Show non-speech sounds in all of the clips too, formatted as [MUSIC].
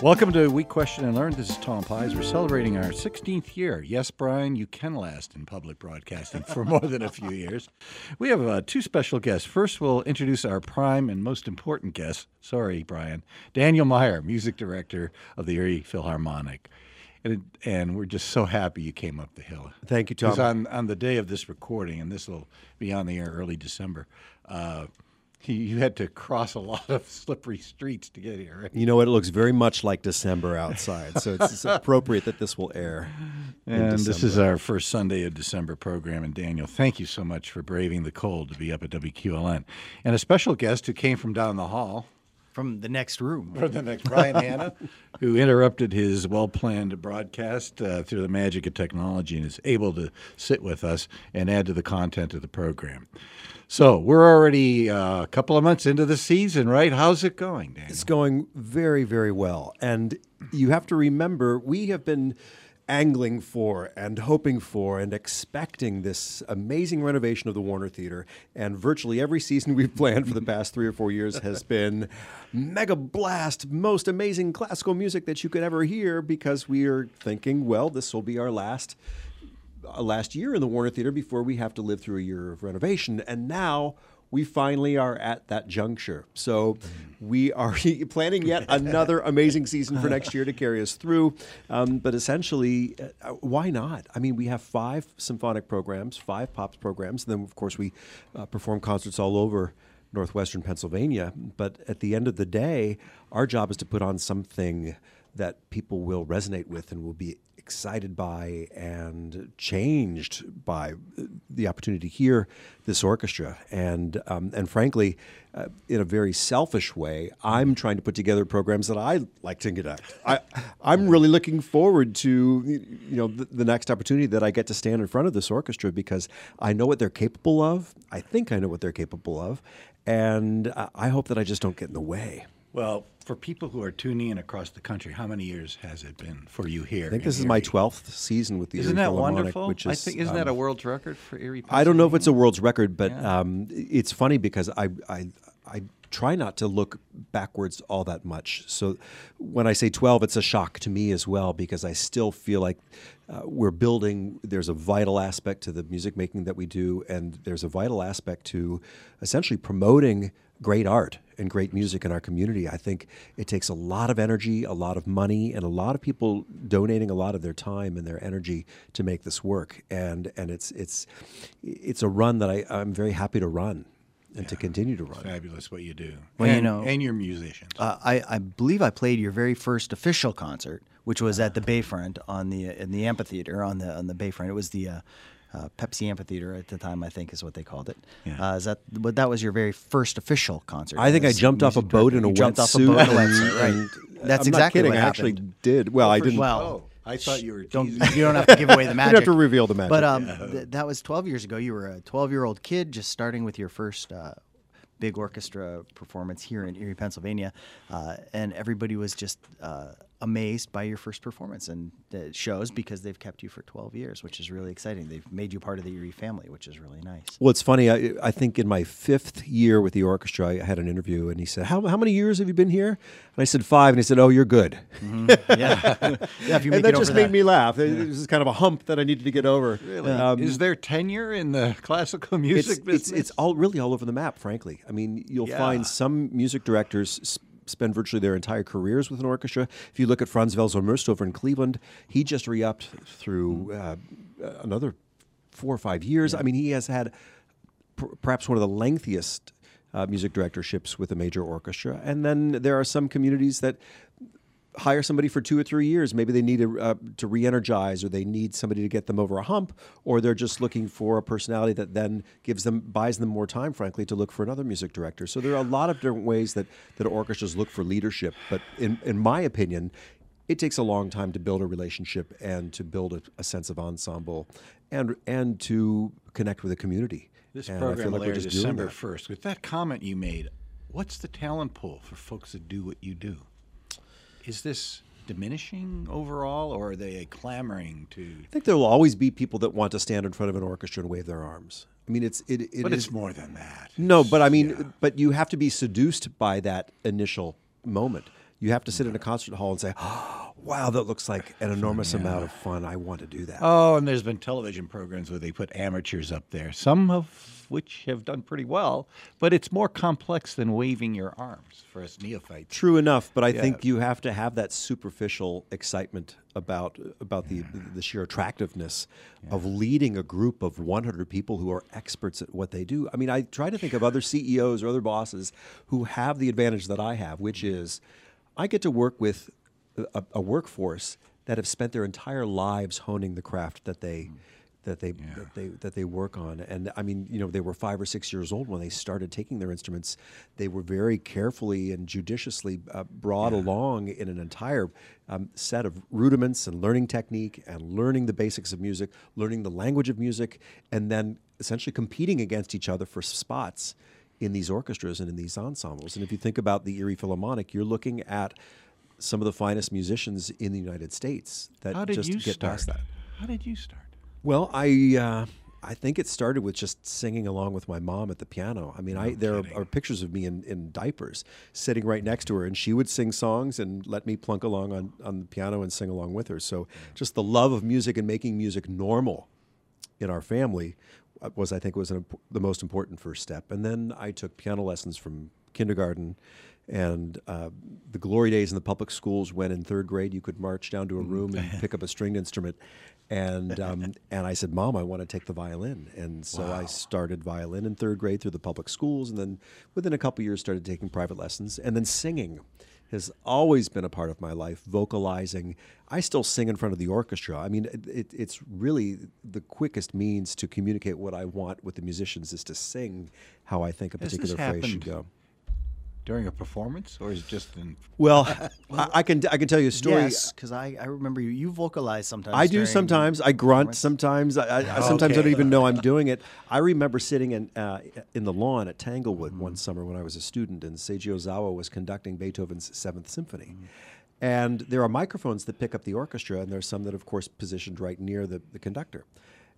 Welcome to We Question and Learn. This is Tom Pysz. We're celebrating our 16th year. Yes, Brian, you can last in public broadcasting for more than a few years. We have uh, two special guests. First, we'll introduce our prime and most important guest. Sorry, Brian. Daniel Meyer, music director of the Erie Philharmonic. And, and we're just so happy you came up the hill. Thank you, Because Tom. on, on the day of this recording, and this will be on the air early December, uh, you, you had to cross a lot of [LAUGHS] slippery streets to get here. Right? You know what? It looks very much like December outside, so it's, it's [LAUGHS] appropriate that this will air. in And this is our first Sunday of December program. And Daniel, thank you so much for braving the cold to be up at WQLN. And a special guest who came from down the hall from the next room. [LAUGHS] From the next Brian Hanna, who interrupted his well-planned broadcast uh, through the magic of technology and is able to sit with us and add to the content of the program. So we're already uh, a couple of months into the season, right? How's it going, Daniel? It's going very, very well. And you have to remember, we have been angling for and hoping for and expecting this amazing renovation of the Warner Theater. And virtually every season we've planned for the [LAUGHS] past three or four years has been mega blast, most amazing classical music that you could ever hear because we are thinking, well, this will be our last last year in the Warner Theater before we have to live through a year of renovation. And now we finally are at that juncture. So we are [LAUGHS] planning yet [LAUGHS] another amazing season for next year to carry us through. Um, but essentially, uh, why not? I mean, we have five symphonic programs, five pops programs, and then, of course, we uh, perform concerts all over northwestern Pennsylvania. But at the end of the day, our job is to put on something that people will resonate with and will be excited by and changed by the opportunity to hear this orchestra. And um, and frankly, uh, in a very selfish way, I'm trying to put together programs that I like to conduct. I, I'm really looking forward to you know the, the next opportunity that I get to stand in front of this orchestra because I know what they're capable of. I think I know what they're capable of, and I I hope that I just don't get in the way. Well, for people who are tuning in across the country, how many years has it been for you here? I think in this is my twelfth season with the Isn't Erie that Philharmonic, wonderful? Which is, I think isn't that a um, world's record for Erie? I don't know if it's a world's record, but Yeah. um, it's funny because I, I I try not to look backwards all that much. So when I say 12, it's a shock to me as well because I still feel like uh, we're building. There's a vital aspect to the music making that we do, and there's a vital aspect to essentially promoting great art and great music in our community. I think it takes a lot of energy, a lot of money, and a lot of people donating a lot of their time and their energy to make this work. And and it's it's it's a run that I, I'm very happy to run and to continue to run. Fabulous what you do. Well, you and, know- and your musicians. Uh, I, I believe I played your very first official concert, which was at the Bayfront on the in the amphitheater on the on the Bayfront. It was the uh, uh, Pepsi Amphitheater at the time, I think, is what they called it. Yeah. Uh, is that but that was your very first official concert? I think I jumped off a boat in a You jumped off a wetsuit. boat in a and- wetsuit, right? That's I'm exactly not kidding. what I happened. actually did. Well, I First- didn't. Well, oh, I thought you were Don't teasing. you don't [LAUGHS] have to give away the magic. You don't have to reveal the magic. But um, th- that was 12 years ago. You were a 12 year old kid just starting with your first uh, big orchestra performance here in Erie, Pennsylvania, uh, and everybody was just uh, amazed by your first performance. And it shows because they've kept you for 12 years, which is really exciting. They've made you part of the Erie family, which is really nice. Well, it's funny. I, I think in my fifth year with the orchestra, I had an interview, and he said, "How, how many years have you been here?" And I said five, and he said, "Oh, you're good." yeah, [LAUGHS] yeah. If you make and that it over just made me laugh. It was kind of a hump that I needed to get over. Really? Um, Is there tenure in the [LAUGHS] classical music it's business? it's all really all over the map. Frankly, I mean, you'll Yeah. find some music directors. Spend virtually their entire careers with an orchestra. If you look at Franz Welser-Möst over in Cleveland, he just re-upped through uh, another four or five years. I mean, he has had per- perhaps one of the lengthiest uh, music directorships with a major orchestra. And then there are some communities that hire somebody for two or three years. Maybe they need a, uh, to re-energize, or they need somebody to get them over a hump, or they're just looking for a personality that then gives them buys them more time, frankly, to look for another music director. So there are a lot of different ways that that orchestras look for leadership. But in in my opinion. It takes a long time to build a relationship and to build a, a sense of ensemble, and and to connect with a community. This and I program feel like will we're just doing December first. With that comment you made, what's the talent pool for folks that do what you do? Is this diminishing overall, or are they clamoring to? I think there will always be people that want to stand in front of an orchestra and wave their arms. I mean, it's it. it But is- it's more than that. no, but I mean, yeah. but you have to be seduced by that initial moment. You have to sit in a concert hall and say, oh, "Wow, that looks like an enormous amount of fun. I want to do that." Oh, and there's been television programs where they put amateurs up there, some of which have done pretty well, but it's more complex than waving your arms for us neophytes. True enough, but I think you have to have that superficial excitement about about the the sheer attractiveness of leading a group of 100 people who are experts at what they do. I mean, I try to think of other CEOs or other bosses who have the advantage that I have, which mm-hmm. is I get to work with a, a workforce that have spent their entire lives honing the craft that they that they that they that they work on. And I mean, you know, they were five or six years old when they started taking their instruments. They were very carefully and judiciously uh, brought along in an entire um, set of rudiments and learning technique and learning the basics of music, learning the language of music, and then essentially competing against each other for spots in these orchestras and in these ensembles. And if you think about the Erie Philharmonic, you're looking at some of the finest musicians in the United States that How did just you get start? past that. How did you start? Well, I uh, I think it started with just singing along with my mom at the piano. I mean, I there are, are pictures of me in, in diapers sitting right next to her, and she would sing songs and let me plunk along on, on the piano and sing along with her. So just the love of music and making music normal in our family uh, was, I think, was an, the most important first step. And then I took piano lessons from kindergarten. And uh, the glory days in the public schools, when in third grade you could march down to a room and [LAUGHS] pick up a stringed instrument, and um, and I said, "Mom, I want to take the violin." And so I started violin in third grade through the public schools, and then within a couple years started taking private lessons, and then singing has always been a part of my life. Vocalizing, I still sing in front of the orchestra. I mean, it, it, it's really the quickest means to communicate what I want with the musicians is to sing how I think a particular phrase should go. During a performance, or is it just in? Well, [LAUGHS] [LAUGHS] I, I can I can tell you a story. Yes, because I, I remember you. You vocalize sometimes. I do sometimes. I grunt sometimes. I, I, I sometimes I don't even know I'm [LAUGHS] doing it. I remember sitting in uh, in the lawn at Tanglewood one summer when I was a student, and Seiji Ozawa was conducting Beethoven's Seventh Symphony. And there are microphones that pick up the orchestra, and there's some that, of course, positioned right near the, the conductor.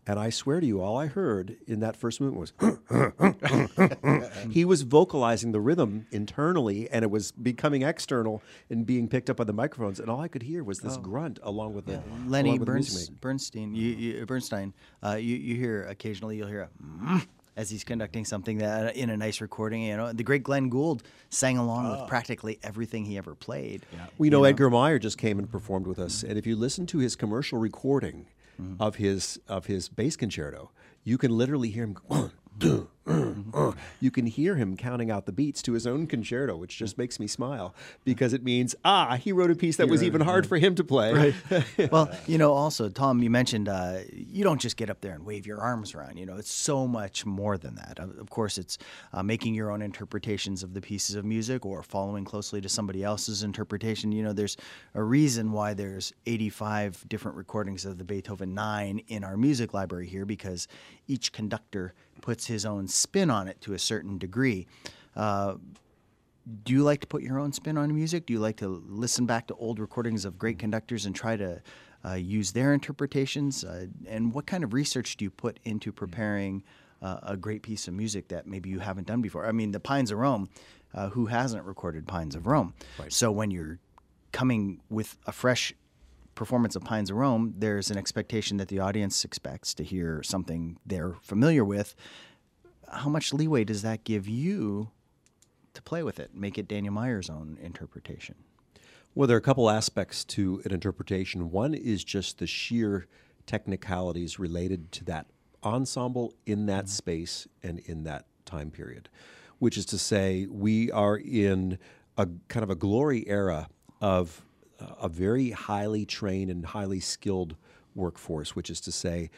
And I swear to you, all I heard in that first movement was [LAUGHS] he was vocalizing the rhythm internally, and it was becoming external and being picked up by the microphones. And all I could hear was this grunt along with the Lenny with the music Berns- making. Bernstein, you, you, Bernstein, uh, you, you hear occasionally you'll hear a [LAUGHS] as he's conducting something that in a nice recording. You know, the great Glenn Gould sang along with practically everything he ever played. We know, Edgar Meyer just came and performed with us, and if you listen to his commercial recording of his of his bass concerto, you can literally hear him. go, [CLEARS THROAT] One, two. [CLEARS THROAT] You can hear him counting out the beats to his own concerto, which just makes me smile because it means ah, he wrote a piece that was even hard for him to play. [LAUGHS] well, you know, also Tom, you mentioned uh, you don't just get up there and wave your arms around. You know, it's so much more than that. Of of course, it's uh, making your own interpretations of the pieces of music or following closely to somebody else's interpretation. You know, there's a reason why there's 85 different recordings of the Beethoven Nine in our music library here because each conductor puts his own spin on it to a certain degree. Uh, do you like to put your own spin on music? Do you like to listen back to old recordings of great conductors and try to uh, use their interpretations? Uh, and what kind of research do you put into preparing uh, a great piece of music that maybe you haven't done before? I mean, the Pines of Rome, uh, who hasn't recorded Pines of Rome? So when you're coming with a fresh performance of Pines of Rome, there's an expectation that the audience expects to hear something they're familiar with. How much leeway does that give you to play with it, make it Daniel Meyer's own interpretation? Well, there are a couple aspects to an interpretation. One is just the sheer technicalities related to that ensemble in that space and in that time period, which is to say, we are in a kind of a glory era of uh, a very highly trained and highly skilled workforce, which is to say,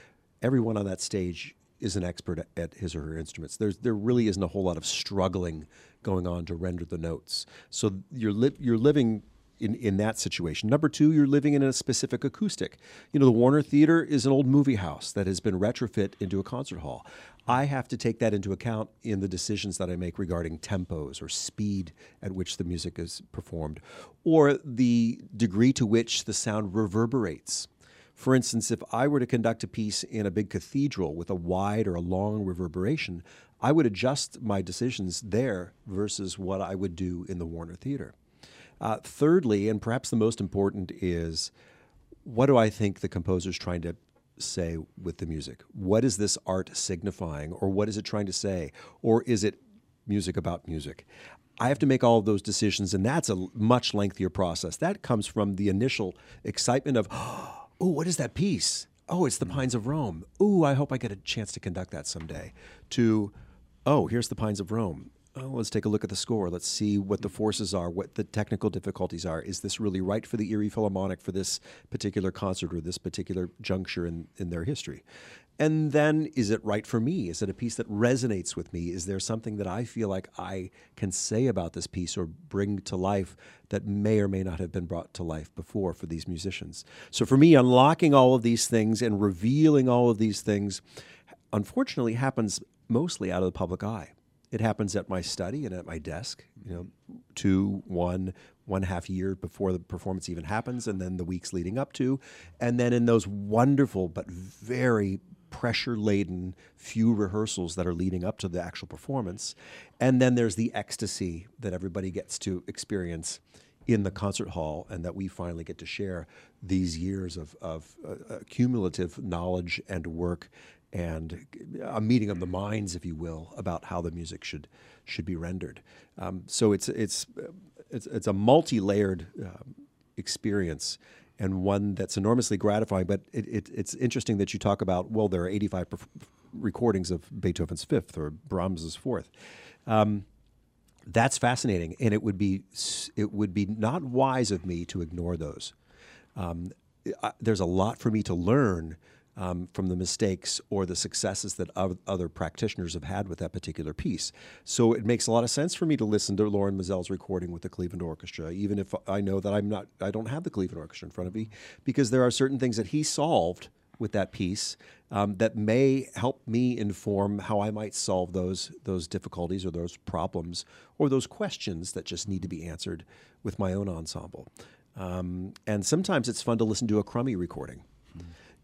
everyone on that stage is an expert at- his or her instruments. There's, there really isn't a whole lot of struggling going on to render the notes. So you're, li- you're living in, in that situation. Number two, you're living in a specific acoustic. You know, the Warner Theater is an old movie house that has been retrofit into a concert hall. I have to take that into account in the decisions that I make regarding tempos or speed at which the music is performed, or the degree to which the sound reverberates. For instance, if I were to conduct a piece in a big cathedral with a wide or a long reverberation, I would adjust my decisions there versus what I would do in the Warner Theater. Uh, thirdly, and perhaps the most important, is what do I think the composer's trying to say with the music? What is this art signifying, or what is it trying to say, or is it music about music? I have to make all of those decisions, and that's a much lengthier process. That comes from the initial excitement of, [GASPS] oh, what is that piece? Oh, it's the hmm. Pines of Rome. Oh, I hope I get a chance to conduct that someday. To, oh, here's the Pines of Rome oh, let's take a look at the score. Let's see what the forces are, what the technical difficulties are. Is this really right for the Erie Philharmonic for this particular concert or this particular juncture in, in their history? And then, is it right for me? Is it a piece that resonates with me? Is there something that I feel like I can say about this piece or bring to life that may or may not have been brought to life before for these musicians? So, for me, unlocking all of these things and revealing all of these things, unfortunately, happens mostly out of the public eye. It happens at my study and at my desk, you know, two, one, one half year before the performance even happens, and then the weeks leading up to. And then in those wonderful but very pressure laden few rehearsals that are leading up to the actual performance. And then there's the ecstasy that everybody gets to experience in the concert hall and that we finally get to share these years of, of uh, cumulative knowledge and work and a meeting of the minds, if you will, about how the music should should be rendered. Um, so it's it's it's, it's a multi-layered um, experience and one that's enormously gratifying. But it, it, it's interesting that you talk about well, there are 85 perf- recordings of Beethoven's Fifth or Brahms's Fourth. Um, that's fascinating, and it would be it would be not wise of me to ignore those. Um, I, there's a lot for me to learn um, from the mistakes or the successes that other practitioners have had with that particular piece. So it makes a lot of sense for me to listen to Lorin Maazel's recording with the Cleveland Orchestra, even if I know that I'm not, I don't have the Cleveland Orchestra in front of me, because there are certain things that he solved with that piece um, that may help me inform how I might solve those those difficulties or those problems or those questions that just need to be answered with my own ensemble. Um, and sometimes it's fun to listen to a crummy recording.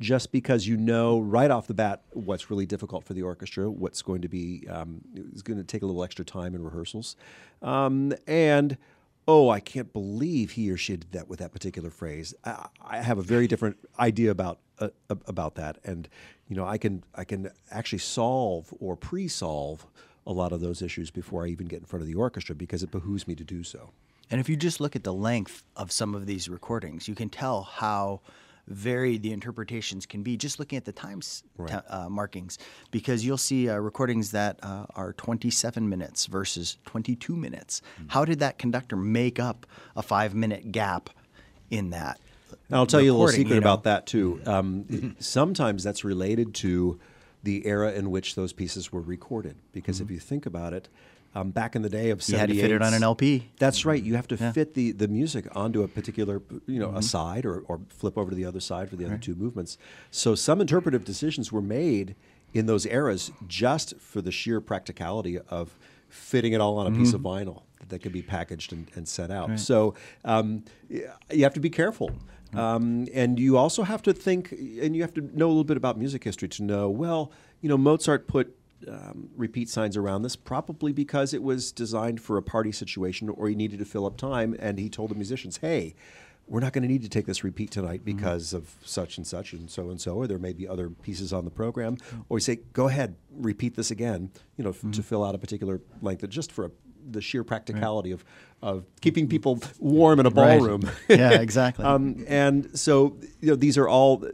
Just because you know right off the bat what's really difficult for the orchestra, what's going to be um, is going to take a little extra time in rehearsals, um, and oh, I can't believe he or she did that with that particular phrase. I, I have a very different idea about uh, about that, and you know, I can I can actually solve or pre-solve a lot of those issues before I even get in front of the orchestra because it behooves me to do so. And if you just look at the length of some of these recordings, you can tell how varied the interpretations can be just looking at the times right. t- uh, markings because you'll see uh, recordings that uh, are 27 minutes versus 22 minutes. Mm-hmm. How did that conductor make up a five minute gap in that? I'll tell you a little secret you know? about that too. Um, mm-hmm. Sometimes that's related to the era in which those pieces were recorded because mm-hmm. if you think about it, um, back in the day of 78. You had to fit it on an LP. That's right. You have to yeah. fit the, the music onto a particular, you know, mm-hmm. a side or, or flip over to the other side for the right. other two movements. So some interpretive decisions were made in those eras just for the sheer practicality of fitting it all on a mm-hmm. piece of mm-hmm. vinyl that could be packaged and, and set out. Right. So um, you have to be careful. Um, and you also have to think, and you have to know a little bit about music history to know, well, you know, Mozart put um, repeat signs around this, probably because it was designed for a party situation or he needed to fill up time. And he told the musicians, hey, we're not going to need to take this repeat tonight mm-hmm. because mm-hmm. of such and such and so and so, or there may be other pieces on the program. Mm-hmm. Or we say, go ahead, repeat this again, you know, mm-hmm. to fill out a particular length, just for a, the sheer practicality right. of, of keeping people warm in a ballroom. Right. yeah, exactly. [LAUGHS] um, and so, you know, these are all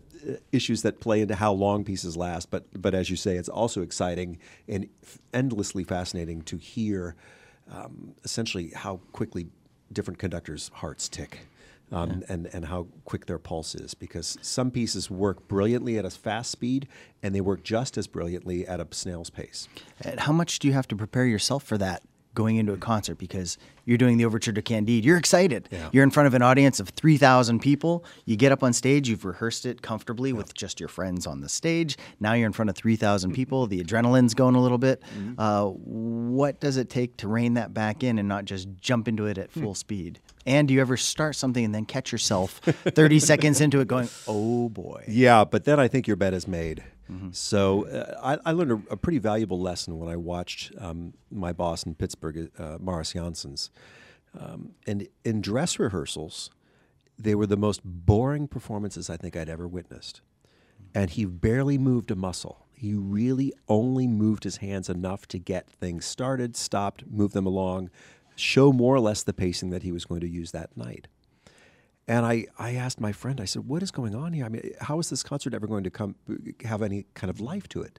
issues that play into how long pieces last. But but as you say, it's also exciting and endlessly fascinating to hear um, essentially how quickly different conductors' hearts tick. Um, yeah. and, and how quick their pulse is because some pieces work brilliantly at a fast speed and they work just as brilliantly at a snail's pace. And how much do you have to prepare yourself for that going into a concert because you're doing the overture to Candide. You're excited. Yeah. You're in front of an audience of 3,000 people. You get up on stage, you've rehearsed it comfortably yeah. with just your friends on the stage. Now you're in front of 3,000 people. The adrenaline's going a little bit. Mm-hmm. Uh, what does it take to rein that back in and not just jump into it at full speed? And do you ever start something and then catch yourself 30 [LAUGHS] seconds into it going, oh boy? Yeah, but then I think your bet is made. Mm-hmm. So uh, I, I, learned a, a, pretty valuable lesson when I watched um, my boss in Pittsburgh, uh, Mariss Jansons. Um, and in dress rehearsals, they were the most boring performances I think I'd ever witnessed. And he barely moved a muscle. He really only moved his hands enough to get things started, stopped, move them along, show more or less the pacing that he was going to use that night. And I, I asked my friend, I said, what is going on here? I mean, how is this concert ever going to come have any kind of life to it?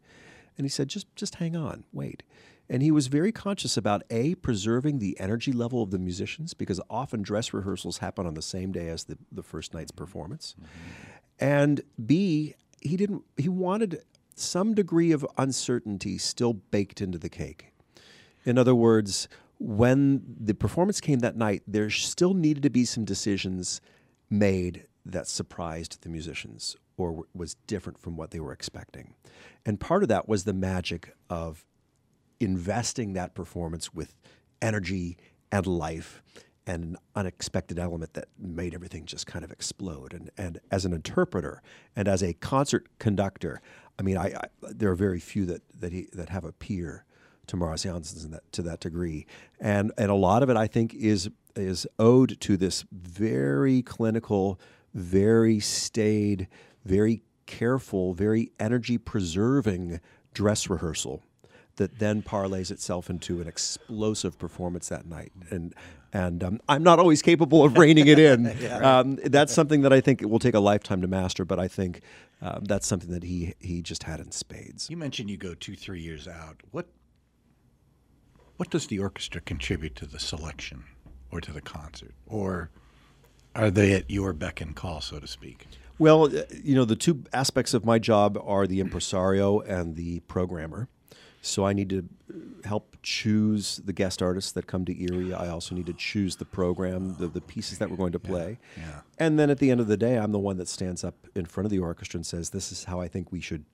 And he said, just just hang on, wait. And he was very conscious about A, preserving the energy level of the musicians, because often dress rehearsals happen on the same day as the, the first night's performance. Mm-hmm. And B, he didn't he wanted some degree of uncertainty still baked into the cake. In other words, when the performance came that night, there still needed to be some decisions made that surprised the musicians or was different from what they were expecting. And part of that was the magic of investing that performance with energy and life and an unexpected element that made everything just kind of explode. And, and as an interpreter and as a concert conductor, I mean, I, I there are very few that, that, he, that have a peer to Mariss Jansons that, to that degree. And, and a lot of it, I think, is, is owed to this very clinical, very staid, very careful, very energy preserving dress rehearsal that then parlays itself into an explosive performance that night. And and um, I'm not always capable of reining it in. [LAUGHS] yeah, right. [LAUGHS] um, that's something that I think it will take a lifetime to master. But I think um, that's something that he he just had in spades. You mentioned you go two three years out. What what does the orchestra contribute to the selection or to the concert, or are they at your beck and call, so to speak? Well, uh, you know, the two aspects of my job are the impresario and the programmer. So I need to help choose the guest artists that come to Erie. I also need to choose the program, the, the pieces that we're going to play. Yeah, yeah. And then at the end of the day, I'm the one that stands up in front of the orchestra and says, This is how I think we should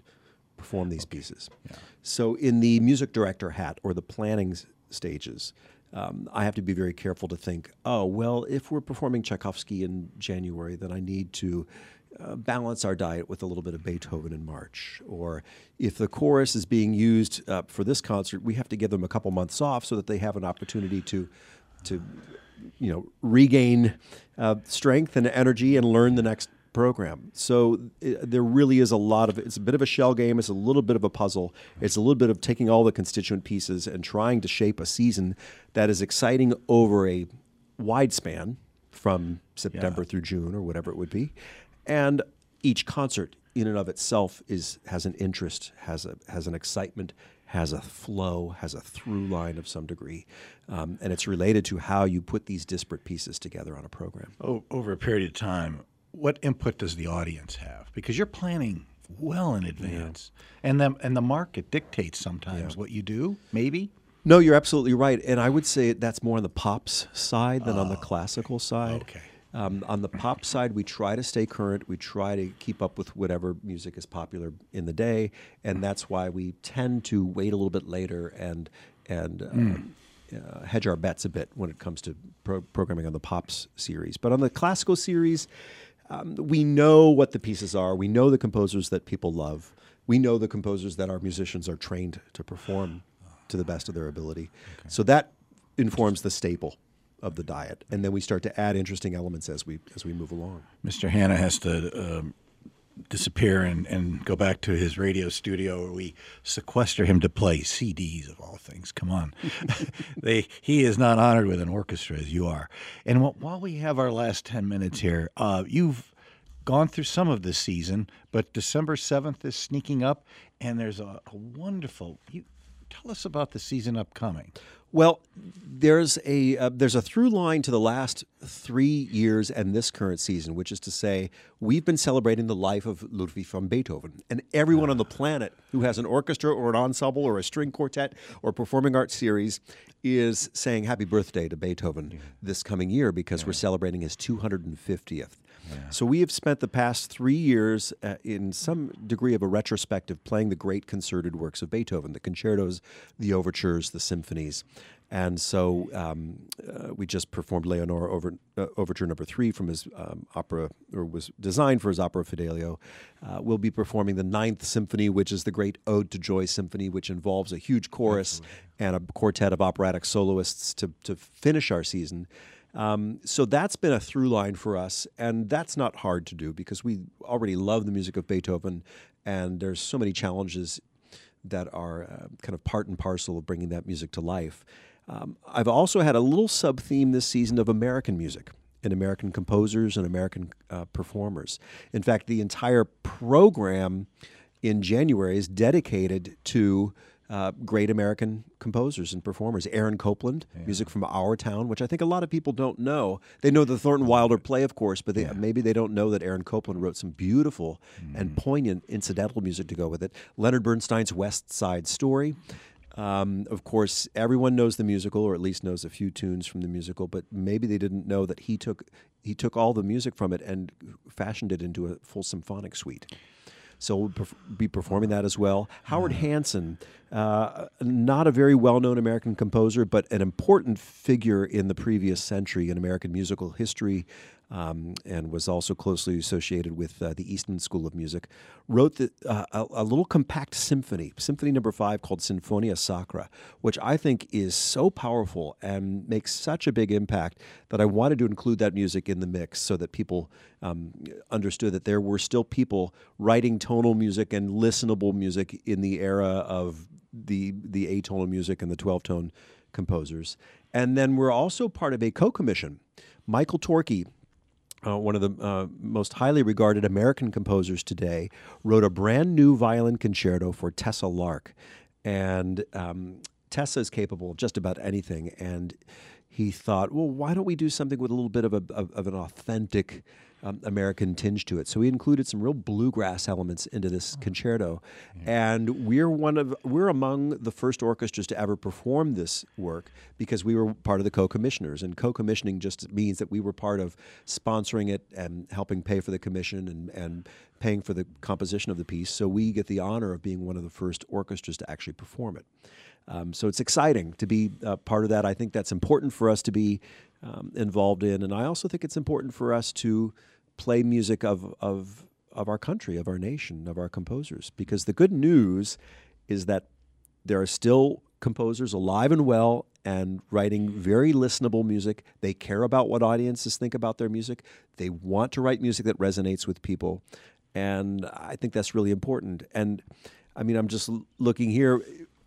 perform these okay. pieces. Yeah. So in the music director hat or the planning stages, um, I have to be very careful to think, oh, well, if we're performing Tchaikovsky in January, then I need to uh, balance our diet with a little bit of Beethoven in March. Or if the chorus is being used uh, for this concert, we have to give them a couple months off so that they have an opportunity to, to you know, regain uh, strength and energy and learn the next program. So it, there really is a lot of it's a bit of a shell game. It's a little bit of a puzzle. It's a little bit of taking all the constituent pieces and trying to shape a season that is exciting over a wide span from September yeah. through June or whatever it would be, and each concert in and of itself is has an interest, has a has an excitement, has a flow, has a through line of some degree, um, and it's related to how you put these disparate pieces together on a program. Oh, over a period of time, what input does the audience have? Because you're planning well in advance, yeah. and the and the market dictates sometimes yeah. what you do. Maybe. No, you're absolutely right, and I would say that's more on the pops side than oh. on the oh, classical side. Okay. Um, on the pop side, we try to stay current. We try to keep up with whatever music is popular in the day, and that's why we tend to wait a little bit later and and mm. uh, hedge our bets a bit when it comes to pro- programming on the pops series. But on the classical series, um, we know what the pieces are. We know the composers that people love. We know the composers that our musicians are trained to perform to the best of their ability. Okay. So that informs the staple of the diet, and then we start to add interesting elements as we as we move along. Mr. Hanna has to um, disappear and, and go back to his radio studio where we sequester him to play CDs of all things. Come on, [LAUGHS] they he is not honored with an orchestra as you are. And while we have our last ten minutes here, uh, you've gone through some of this season, but December seventh is sneaking up, and there's a, a wonderful. You, tell us about the season upcoming. Well, there's a uh, there's a through line to the last three years and this current season, which is to say, we've been celebrating the life of Ludwig van Beethoven, and everyone on the planet who has an orchestra or an ensemble or a string quartet or performing arts series is saying happy birthday to Beethoven yeah. this coming year because yeah. we're celebrating his 250th. So we have spent the past three years uh, in some degree of a retrospective playing the great concerted works of Beethoven, the concertos, the overtures, the symphonies. And so um, uh, we just performed Leonore over, uh, Overture Number Three from his um, opera, or was designed for his opera Fidelio. Uh, we'll be performing the Ninth Symphony, which is the great Ode to Joy Symphony, which involves a huge chorus and a quartet of operatic soloists to, to finish our season. Um, so that's been a through line for us, and that's not hard to do because we already love the music of Beethoven, and there's so many challenges that are uh, kind of part and parcel of bringing that music to life. Um, I've also had a little sub theme this season of American music and American composers and American uh, performers. In fact, the entire program in January is dedicated to uh, great American composers and performers. Aaron Copland, music from our town, which I think a lot of people don't know. They know the Thornton Wilder play, of course, but they, maybe they don't know that Aaron Copland wrote some beautiful and poignant incidental music to go with it. Leonard Bernstein's West Side Story. Um, of course, everyone knows the musical, or at least knows a few tunes from the musical, but maybe they didn't know that he took he took all the music from it and fashioned it into a full symphonic suite. So we'll be performing that as well. Howard Hanson, uh, not a very well-known American composer, but an important figure in the previous century in American musical history, um, and was also closely associated with uh, the Eastman School of Music. Wrote the, uh, a, a little compact symphony, Symphony Number Five, called Sinfonia Sacra, which I think is so powerful and makes such a big impact that I wanted to include that music in the mix so that people um, understood that there were still people writing tonal music and listenable music in the era of the the atonal music and the 12 tone composers. And then we're also part of a co-commission. Michael Torke, uh, one of the uh, most highly regarded American composers today, wrote a brand new violin concerto for Tessa Lark. And um, Tessa is capable of just about anything. And he thought, well, why don't we do something with a little bit of, a, of, of an authentic um, American tinge to it? So we included some real bluegrass elements into this concerto, and we're one of we're among the first orchestras to ever perform this work because we were part of the co-commissioners, and co-commissioning just means that we were part of sponsoring it and helping pay for the commission and and paying for the composition of the piece. So we get the honor of being one of the first orchestras to actually perform it. Um, so it's exciting to be uh, part of that. I think that's important for us to be um, involved in, and I also think it's important for us to play music of of of our country, of our nation, of our composers. Because the good news is that there are still composers alive and well and writing very listenable music. They care about what audiences think about their music. They want to write music that resonates with people, and I think that's really important. And I mean, I'm just looking here.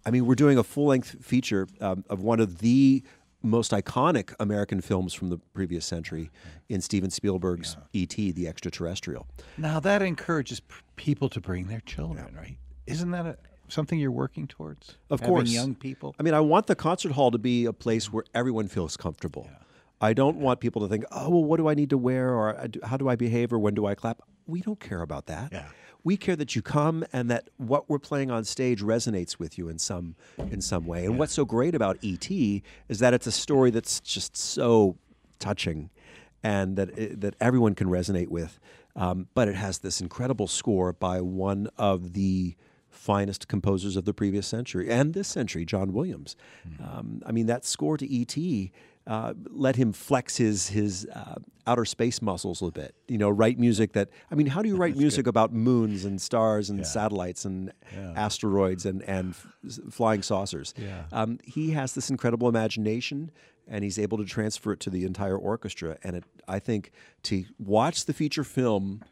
I mean, we're doing a full length feature um, of one of the most iconic American films from the previous century mm-hmm. in Steven Spielberg's E.T., the extraterrestrial. Now that encourages p- people to bring their children, right? Isn't that a, something you're working towards? Of Having course. young people. I mean, I want the concert hall to be a place mm-hmm. where everyone feels comfortable. I don't want people to think, oh, well, what do I need to wear or uh, how do I behave or when do I clap? We don't care about that. Yeah. We care that you come and that what we're playing on stage resonates with you in some in some way. And what's so great about ET is that it's a story that's just so touching and that it, that everyone can resonate with. Um, but it has this incredible score by one of the finest composers of the previous century and this century, John Williams. Um, I mean, that score to E.T. Uh, let him flex his his uh, outer space muscles a bit. You know, write music that. I mean, how do you [LAUGHS] write music about moons and stars and satellites and asteroids and and f- flying saucers? Yeah. Um, he has this incredible imagination, and he's able to transfer it to the entire orchestra. And it, I think to watch the feature film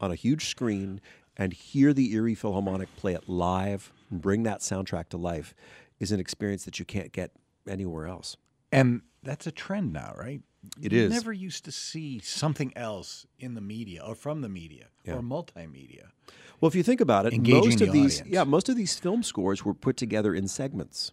on a huge screen and hear the Erie Philharmonic play it live and bring that soundtrack to life is an experience that you can't get anywhere else. And that's a trend now, right? It you is. never used to see something else in the media or from the media or multimedia. Well, if you think about it, Engaging most the of these, audience. yeah, most of these film scores were put together in segments.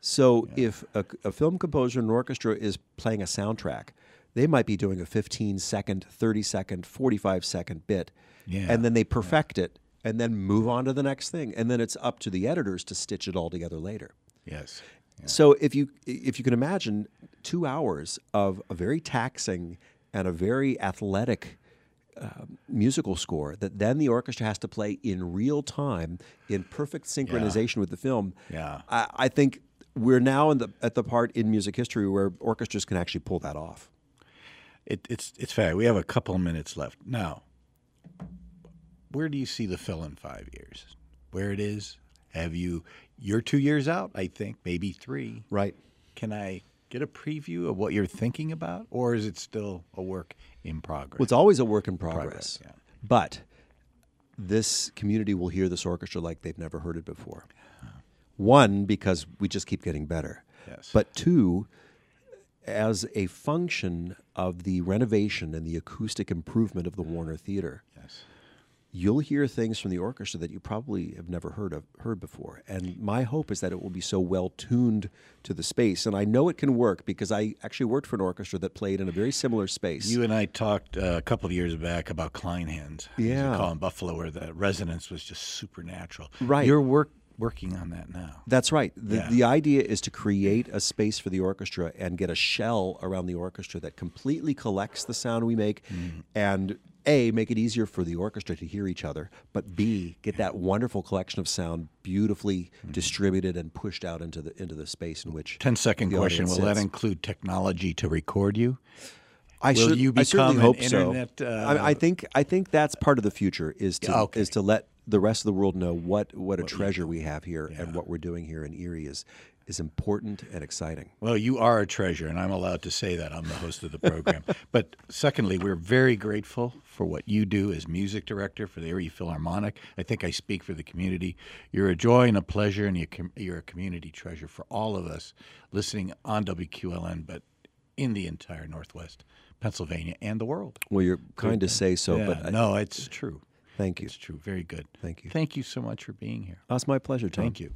So if a, a film composer and orchestra is playing a soundtrack, they might be doing a 15 second, 30 second, 45 second bit, Yeah, and then they perfect it and then move on to the next thing, and then it's up to the editors to stitch it all together later. Yes. So if you if you can imagine two hours of a very taxing and a very athletic uh, musical score that then the orchestra has to play in real time in perfect synchronization with the film. Yeah. I, I think we're now in the, at the part in music history where orchestras can actually pull that off. It, it's it's fair. We have a couple of minutes left now. Where do you see the film in five years? Where it is? Have you? You're two years out, I think, maybe three. Right. Can I get a preview of what you're thinking about, or is it still a work in progress? Well, it's always a work in progress. Progress, yeah. But this community will hear this orchestra like they've never heard it before. One, because we just keep getting better. Yes. But two, as a function of the renovation and the acoustic improvement of the Warner Theater, yes. You'll hear things from the orchestra that you probably have never heard of heard before. And my hope is that it will be so well tuned to the space. And I know it can work because I actually worked for an orchestra that played in a very similar space. You and I talked uh, a couple of years back about we Yeah. call in Buffalo, where the resonance was just supernatural. Right. You're work working on that now. That's right. The, Yeah. the idea is to create a space for the orchestra and get a shell around the orchestra that completely collects the sound we make Mm-hmm. and A, make it easier for the orchestra to hear each other, but B, get that wonderful collection of sound beautifully Mm-hmm. distributed and pushed out into the into the space in which 10 second question. Will audience that include technology to record you? I, Will cer- you I certainly become hope so. uh, I, I think I think that's part of the future is to okay. is to let the rest of the world know what what a treasure we have here Yeah. and what we're doing here in Erie is is important and exciting. Well, you are a treasure, and I'm allowed to say that. I'm the host of the program. [LAUGHS] but secondly, we're very grateful for what you do as music director for the Erie Philharmonic. I think I speak for the community. You're a joy and a pleasure, and you're, a community treasure for all of us listening on WQLN, but in the entire Northwest Pennsylvania and the world. Well, you're kind to say so, Yeah, but I, no, it's true. thank you. It's true. Very good. Thank you. Thank you so much for being here. Oh, That's my pleasure, Tom. Thank you.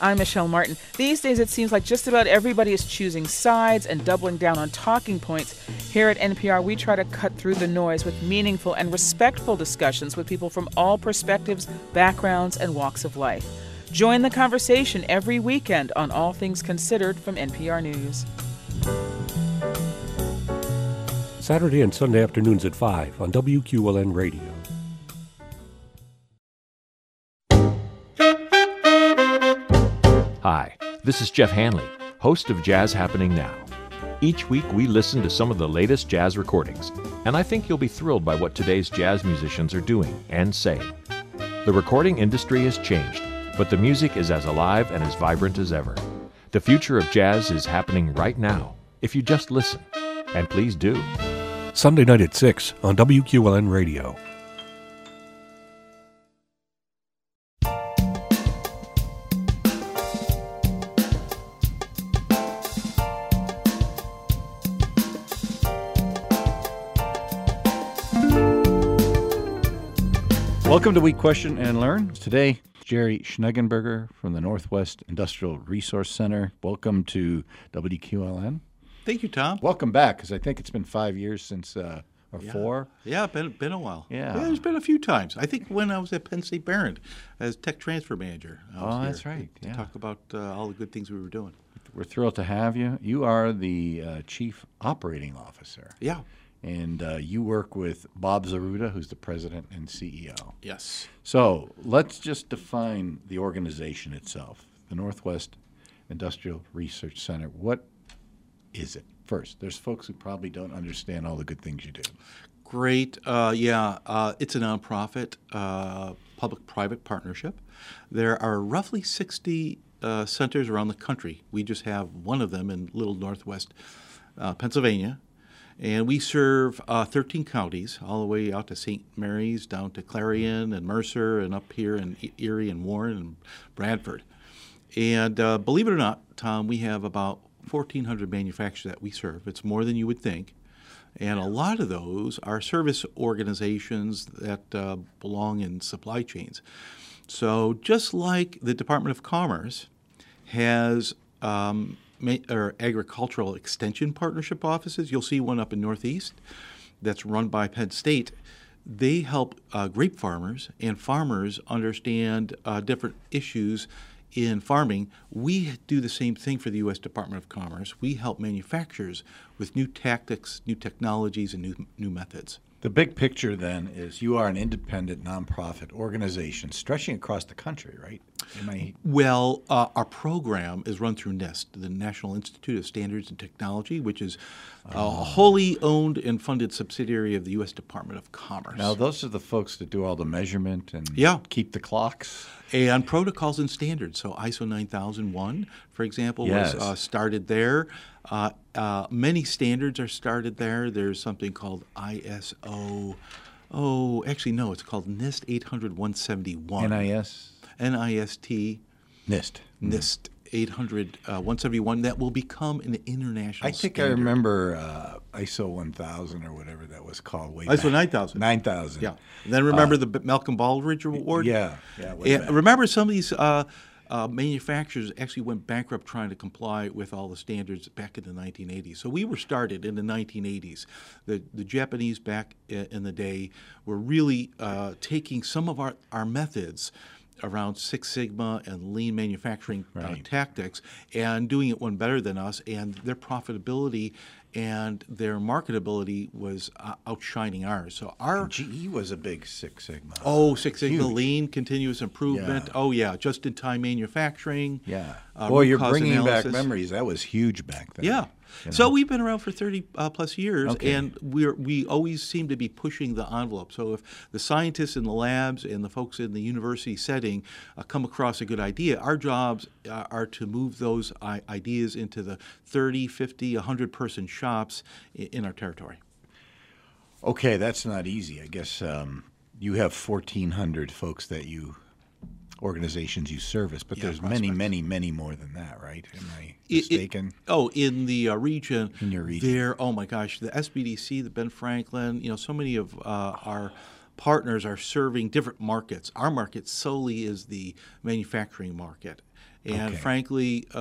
I'm Michelle Martin. These days, it seems like just about everybody is choosing sides and doubling down on talking points. Here at NPR, we try to cut through the noise with meaningful and respectful discussions with people from all perspectives, backgrounds, and walks of life. Join the conversation every weekend on All Things Considered from NPR News. Saturday and Sunday afternoons at 5 on WQLN Radio. This is Jeff Hanley, host of Jazz Happening Now. Each week we listen to some of the latest jazz recordings, and I think you'll be thrilled by what today's jazz musicians are doing and saying. The recording industry has changed, but the music is as alive and as vibrant as ever. The future of jazz is happening right now, if you just listen. And please do. Sunday night at 6 on WQLN Radio. Welcome to We Question and Learn. Today, Jerry Schneggenberger from the Northwest Industrial Resource Center. Welcome to WQLN. Thank you, Tom. Welcome back, because I think it's been five years since, uh, or four. Yeah, been been a while. Yeah. there's been a few times. I think when I was at Penn State Behrend as tech transfer manager. Oh, that's right, To yeah. talk about uh, all the good things we were doing. We're thrilled to have you. You are the uh, Chief Operating Officer, Yeah. And uh, you work with Bob Zaruda, who's the President and CEO. Yes. So let's just define the organization itself the Northwest Industrial Research Center. What is it? First, there's folks who probably don't understand all the good things you do. Great. Uh, yeah, uh, it's a nonprofit, uh, public-private partnership. There are roughly 60 uh, centers around the country. We just have one of them in Little Northwest uh, Pennsylvania, and we serve uh, 13 counties, all the way out to St. Mary's, down to Clarion and Mercer, and up here in Erie and Warren and Bradford. And uh, believe it or not, Tom, we have about 1,400 manufacturers that we serve. It's more than you would think. And a lot of those are service organizations that uh, belong in supply chains. So, just like the Department of Commerce has um, or agricultural extension partnership offices. You'll see one up in Northeast that's run by Penn State. They help uh, grape farmers and farmers understand uh, different issues in farming. We do the same thing for the U.S. Department of Commerce. We help manufacturers with new tactics, new technologies, and new, new methods. The big picture then is you are an independent nonprofit organization stretching across the country, right? Well, uh, our program is run through NIST, the National Institute of Standards and Technology, which is a wholly owned and funded subsidiary of the U.S. Department of Commerce. now those are the folks that do all the measurement and Yeah. keep the clocks. and protocols and standards. So ISO 9001, for example, Yes. was uh, started there. Uh, uh, many standards are started there. There's something called ISO. Oh, actually, no, it's called NIST 800 171. NIS, NIST NIST. NIST 800 uh, 171 that will become an international I think I remember uh, ISO 1000 or whatever that was called way ISO back. 9000. 9000. Yeah. And then remember the Malcolm Baldrige Award? yeah, yeah, And remember some of these uh, uh, manufacturers actually went bankrupt trying to comply with all the standards back in the 1980s. So we were started in the 1980s. The, the Japanese back in the day were really uh, taking some of our, our methods around Six Sigma and lean manufacturing uh, Right. tactics and doing it one better than us. And their profitability and their marketability was uh, outshining ours. So our GE was a big Six Sigma. Oh, Six Sigma Huge. lean, continuous improvement. Yeah. Oh, yeah, just in time manufacturing. Yeah. uh, Boy, you're bringing analysis. back memories. That was huge back then. Yeah. You So know. we've been around for 30 uh, plus years, Okay. and we're, we always seem to be pushing the envelope. So if the scientists in the labs and the folks in the university setting uh, come across a good idea, our jobs uh, are to move those I- ideas into the 30, 50, 100 person shops i- in our territory. Okay, that's not easy. I guess um, you have 1,400 folks that you, organizations you service, but Yeah, there's many, prospects. many, many more than that, right? Am I It- it- mistaken? oh, in the uh, region. In your region. There, oh my gosh, the SBDC, the Ben Franklin, you know, so many of uh, our partners are serving different markets. Our market solely is the manufacturing market. And Okay. frankly, uh,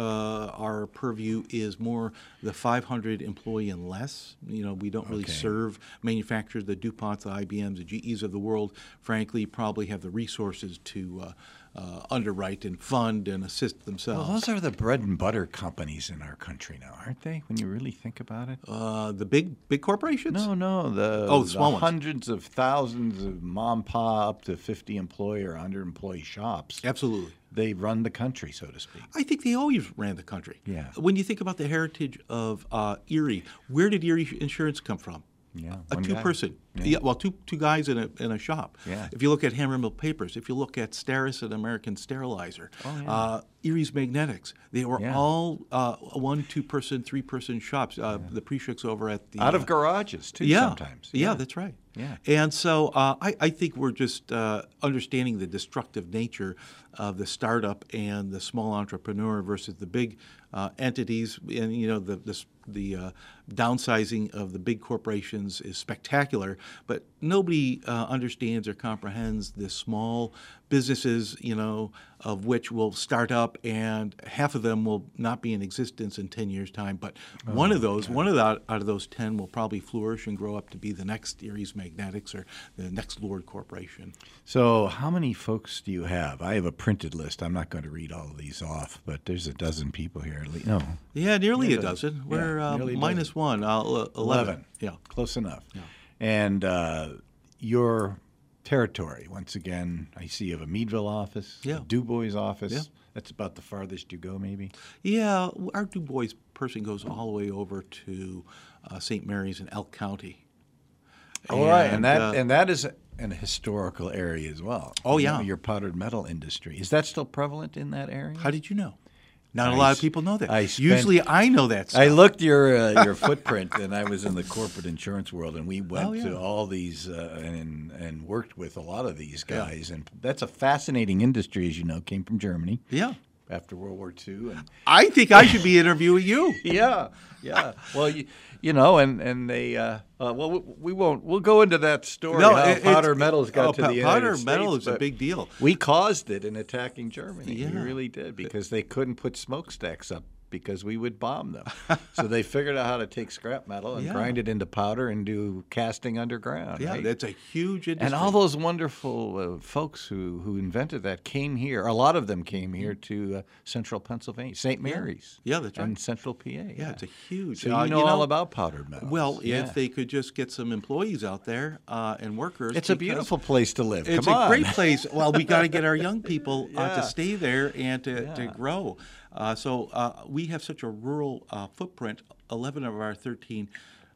our purview is more the 500 employee and less. You know, we don't really Okay. serve manufacturers, the DuPonts, the IBMs, the GEs of the world. Frankly, probably have the resources to uh, uh, underwrite and fund and assist themselves. Well, those are the bread and butter companies in our country now, aren't they? When you really think about it. Uh, the big big corporations? No, no, the Oh, the the small ones. hundreds of thousands of mom pa up to fifty employee or hundred employee shops. Absolutely. They run the country, so to speak. I think they always ran the country. Yeah. When you think about the heritage of uh, Erie, where did Erie Insurance come from? Yeah, A one guy. two-person. Yeah. Yeah. well, two two guys in a in a shop. Yeah. If you look at Hammermill Papers, if you look at Steris and American Sterilizer, uh, Eriez Magnetics, they were Oh, Yeah. all uh, one, two-person, three-person shops. Uh, The Preshooks over at the Out uh, of garages too. yeah, sometimes. Yeah, that's right. Yeah. And so uh, I, I think we're just uh, understanding the destructive nature of the startup and the small entrepreneur versus the big uh, entities. And you know, the the, the uh, downsizing of the big corporations is spectacular, but nobody uh, understands or comprehends the small businesses. You know, of which will start up, and half of them will not be in existence in ten years' time. But one of those, one of the, out of those ten, will probably flourish and grow up to be the next Eriez Magnetics or the next Lord Corporation. So, how many folks do you have? I have a printed list. I'm not going to read all of these off, but there's a dozen people here. No, Yeah, nearly Yeah, a dozen. yeah, We're uh, minus one, uh, ele- 11. Yeah. close enough. And uh, your territory, once again, I see you have a Meadville office, Yeah. a Du Bois office. Yeah. That's about the farthest you go, maybe. Yeah, our Du Bois person goes all the way over to uh, St. Mary's in Elk County. All right, and that uh, and that is an historical area as well. Oh, You know, yeah. your powdered metal industry is that still prevalent in that area? how did you know? Not a lot of people know that. I spent- Usually I know that stuff. I looked your uh, [LAUGHS] your footprint, and I was in the corporate insurance world, and we went Oh, yeah. to all these uh, and and worked with a lot of these guys, and that's a fascinating industry, as you know, came from Germany yeah. After World War II, and I think I should be interviewing you. [LAUGHS] yeah, yeah. Well, you, you know, and and they uh, uh, well, we, we won't. We'll go into that story. how it- powder metals got oh, to the United powder States, metal is a big deal. We caused it in attacking Germany. Yeah. We really did because they couldn't put smokestacks up because we would bomb them. [LAUGHS] so they figured out how to take scrap metal and Yeah. grind it into powder and do casting underground. Yeah, right? that's a huge industry. and all those wonderful uh, folks who, who invented that came here. A lot of them came here to uh, central Pennsylvania, St. Mary's. Yeah, that's And central PA. Yeah, Yeah, it's a huge. So you uh, know all about powdered metal. Well, yeah. if they could just get some employees out there uh, and workers, It's a beautiful place to live. It's Come a on. great [LAUGHS] place. Well, we got to get our young people uh, Yeah. to stay there and to, to grow. Uh, so uh, we have such a rural uh, footprint. Eleven of our thirteen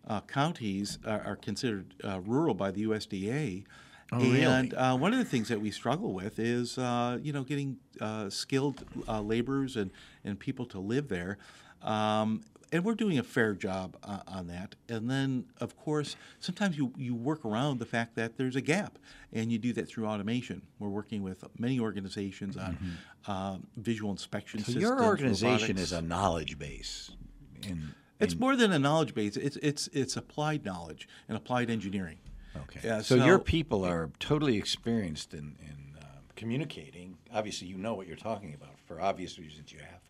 uh, counties are, are considered uh, rural by the USDA. Oh, and uh, one of the things that we struggle with is, uh, you know, getting uh, skilled uh, laborers and, and people to live there. Um, and we're doing a fair job uh, on that. And then, of course, sometimes you, you work around the fact that there's a gap, and you do that through automation. We're working with many organizations on uh, visual inspection Mm-hmm. So systems. your organization robotics. is a knowledge base. In, It's more than a knowledge base. It's it's it's applied knowledge and applied engineering. Okay. Yeah, so, your people are totally experienced in, in uh, communicating. Obviously, you know what you're talking about. For obvious reasons, you have.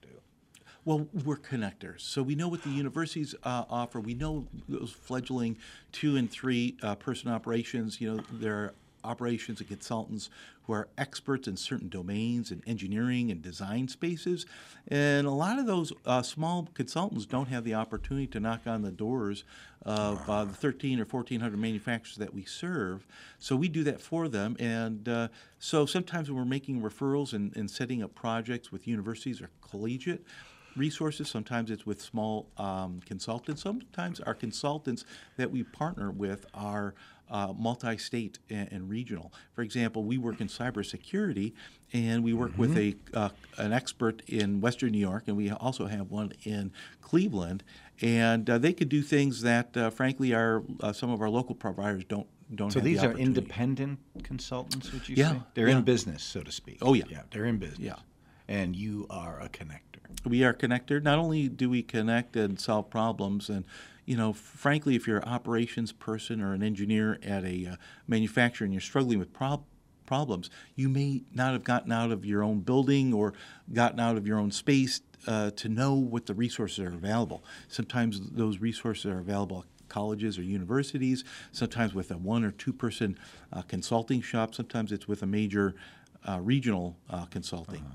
Well, we're connectors, so we know what the universities uh, offer. We know those fledgling two and three uh, person operations. You know, there are operations and consultants who are experts in certain domains and engineering and design spaces, and a lot of those uh, small consultants don't have the opportunity to knock on the doors of uh, the 13 or 1400 manufacturers that we serve. So we do that for them, and uh, so sometimes when we're making referrals and, and setting up projects with universities or collegiate resources. Sometimes it's with small um, consultants. Sometimes our consultants that we partner with are uh, multi-state and, and regional. For example, we work in cybersecurity, and we work with a uh, an expert in Western New York, and we also have one in Cleveland. And uh, they could do things that, uh, frankly, our uh, some of our local providers don't don't. So have the these are independent consultants, would you Yeah, say? They're yeah. in business, so to speak. Oh, yeah. Yeah, they're in business. Yeah. And you are a connector. We are connected. Not only do we connect and solve problems, and you know, frankly, if you're an operations person or an engineer at a uh, manufacturer and you're struggling with prob- problems, you may not have gotten out of your own building or gotten out of your own space uh, to know what the resources are available. Sometimes those resources are available at colleges or universities. Sometimes with a one or two person uh, consulting shop. Sometimes it's with a major uh, regional uh, consulting.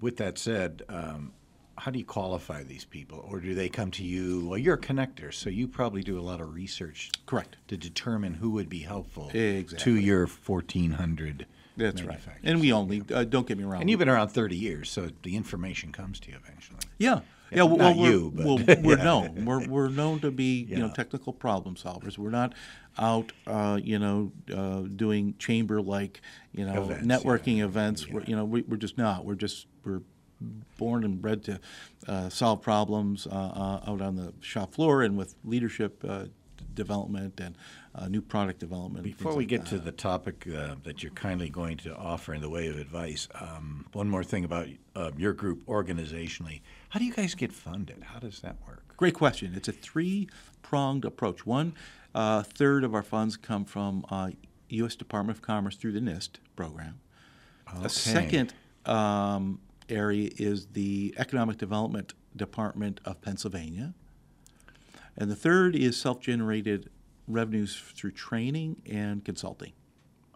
With that said, um, how do you qualify these people? Or do they come to you? Well, you're a connector, so you probably do a lot of research Correct. to determine who would be helpful exactly. to your 1,400 That's right. And we only, uh, don't get me wrong. And you've been around 30 years, so the information comes to you eventually. Yeah. Yeah, Yeah, well, not well, we're, you, but- well, we're [LAUGHS] yeah. known. We're, we're known to be, you know, technical problem solvers. We're not out, uh, you know, uh, doing chamber-like, you know, Events, networking yeah. events. We're, you know, we, we're just not. We're just we're born and bred to uh, solve problems uh, uh, out on the shop floor and with leadership uh, development and uh, new product development. Before we like get that. to the topic uh, that you're kindly going to offer in the way of advice, um, one more thing about uh, your group organizationally. How do you guys get funded? How does that work? Great question. It's a three pronged approach. One uh, third of our funds come from uh, U.S. Department of Commerce through the NIST program. Okay. A second um, area is the Economic Development Department of Pennsylvania. And the third is self generated revenues through training and consulting.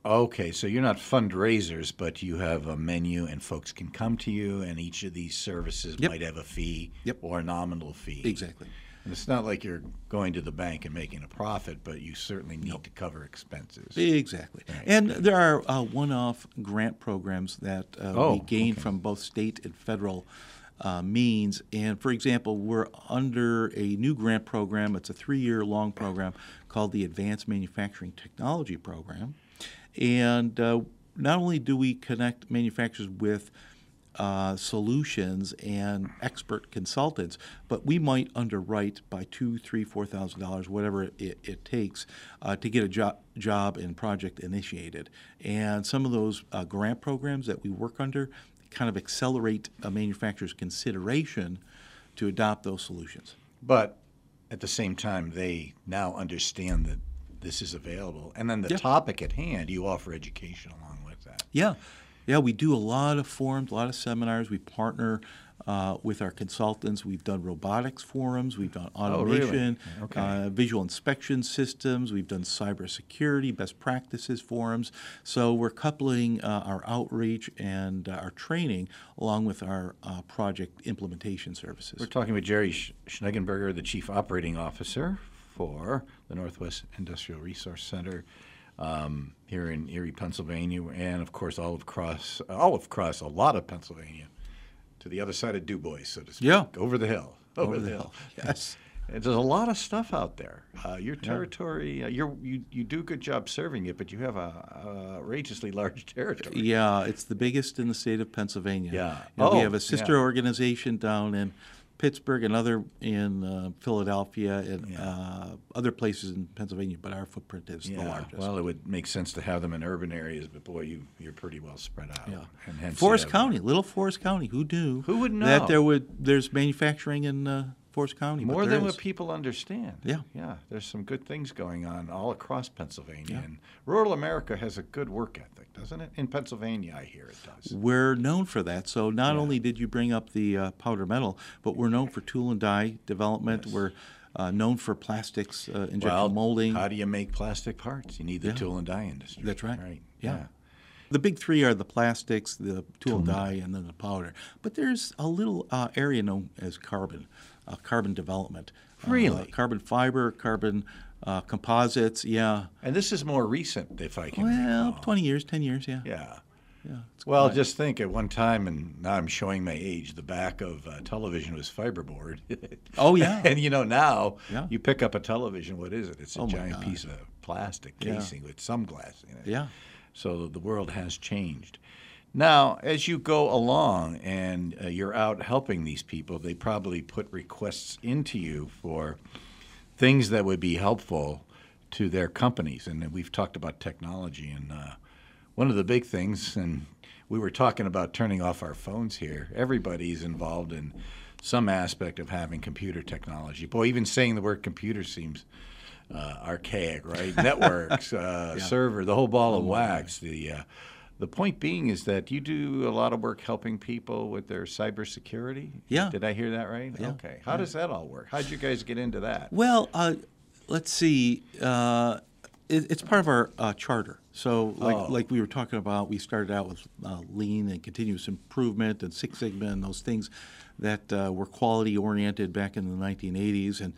Okay, so you're not fundraisers, but you have a menu and folks can come to you, and each of these services Yep. might have a fee Yep. or a nominal fee. Exactly. It's not like you're going to the bank and making a profit, but you certainly need to cover expenses. Exactly. And there are uh, one off grant programs that uh, Oh, we gain okay. from both state and federal uh, means. And for example, we're under a new grant program, it's a three year long program called the Advanced Manufacturing Technology Program. And uh, not only do we connect manufacturers with uh, solutions and expert consultants, but we might underwrite by two, three, four thousand dollars, whatever it, it takes, uh, to get a job job and project initiated. And some of those uh, grant programs that we work under kind of accelerate a manufacturer's consideration to adopt those solutions. But at the same time, they now understand that this is available. And then the Yeah. topic at hand, you offer education along with that. Yeah, yeah, we do a lot of forums, a lot of seminars. We partner uh, with our consultants. We've done robotics forums, we've done Oh, really? automation, Okay. uh, visual inspection systems, we've done cybersecurity, best practices forums. So we're coupling uh, our outreach and uh, our training along with our uh, project implementation services. We're talking with Jerry Sch- Schneggenberger, the Chief Operating Officer for the Northwest Industrial Resource Center um, here in Erie, Pennsylvania, and of course all across all across a lot of Pennsylvania to the other side of Du Bois, so to speak. Yeah. over the hill. Over, Over the the hill. hill. [LAUGHS] Yes. And There's a lot of stuff out there. Uh, your territory, uh, you're, you you do a good job serving it, but you have a, a outrageously large [LAUGHS] territory. Yeah, it's the biggest in the state of Pennsylvania. Yeah. You know, we Oh, have a sister yeah. organization down in Pittsburgh, and other in uh, Philadelphia, and Yeah. uh, other places in Pennsylvania, but our footprint is the largest. well, it would make sense to have them in urban areas, but boy, you you're pretty well spread out. yeah. Forest County, little Forest County. Who knew? Who would know? that there would there's manufacturing in uh, Forest County? More than is. what people understand. Yeah. yeah. There's some good things going on all across Pennsylvania, Yeah. and rural America has a good work ethic, doesn't it? In Pennsylvania, I hear it does. We're known for that. So not only did you bring up the uh, powder metal, but we're known for tool and die development. We're uh, known for plastics, uh, injection well, molding. How do you make plastic parts? You need the Yeah. tool and die industry. That's right. Right. Yeah. The big three are the plastics, the tool and die, and then the powder. But there's a little uh, area known as carbon, uh, carbon development. Uh, Really? carbon fiber, carbon uh, composites. Yeah. And this is more recent, if I can. Well, recall. 20 years, 10 years. Yeah. Yeah. Yeah. Well, quite- just think at one time, and now I'm showing my age. The back of uh, television was fiberboard. Oh, yeah. [LAUGHS] and you know now Yeah. you pick up a television. What is it? It's a Oh, giant piece of plastic Yeah. casing with some glass in it. Yeah. So the world has changed. Now, as you go along and uh, you're out helping these people, they probably put requests into you for things that would be helpful to their companies. And we've talked about technology, and uh, one of the big things, and we were talking about turning off our phones here. Everybody's involved in some aspect of having computer technology. Boy, even saying the word computer seems uh, archaic, right? [LAUGHS] Networks, uh, server, the whole ball of wax. The uh, the point being is that you do a lot of work helping people with their cybersecurity. Yeah. Did I hear that right? Yeah. Okay. How does that all work? How did you guys get into that? Well, uh, let's see. Uh, it, it's part of our uh, charter. So, like, Oh. like we were talking about, we started out with uh, lean and continuous improvement and Six Sigma and those things that uh, were quality oriented back in the 1980s. And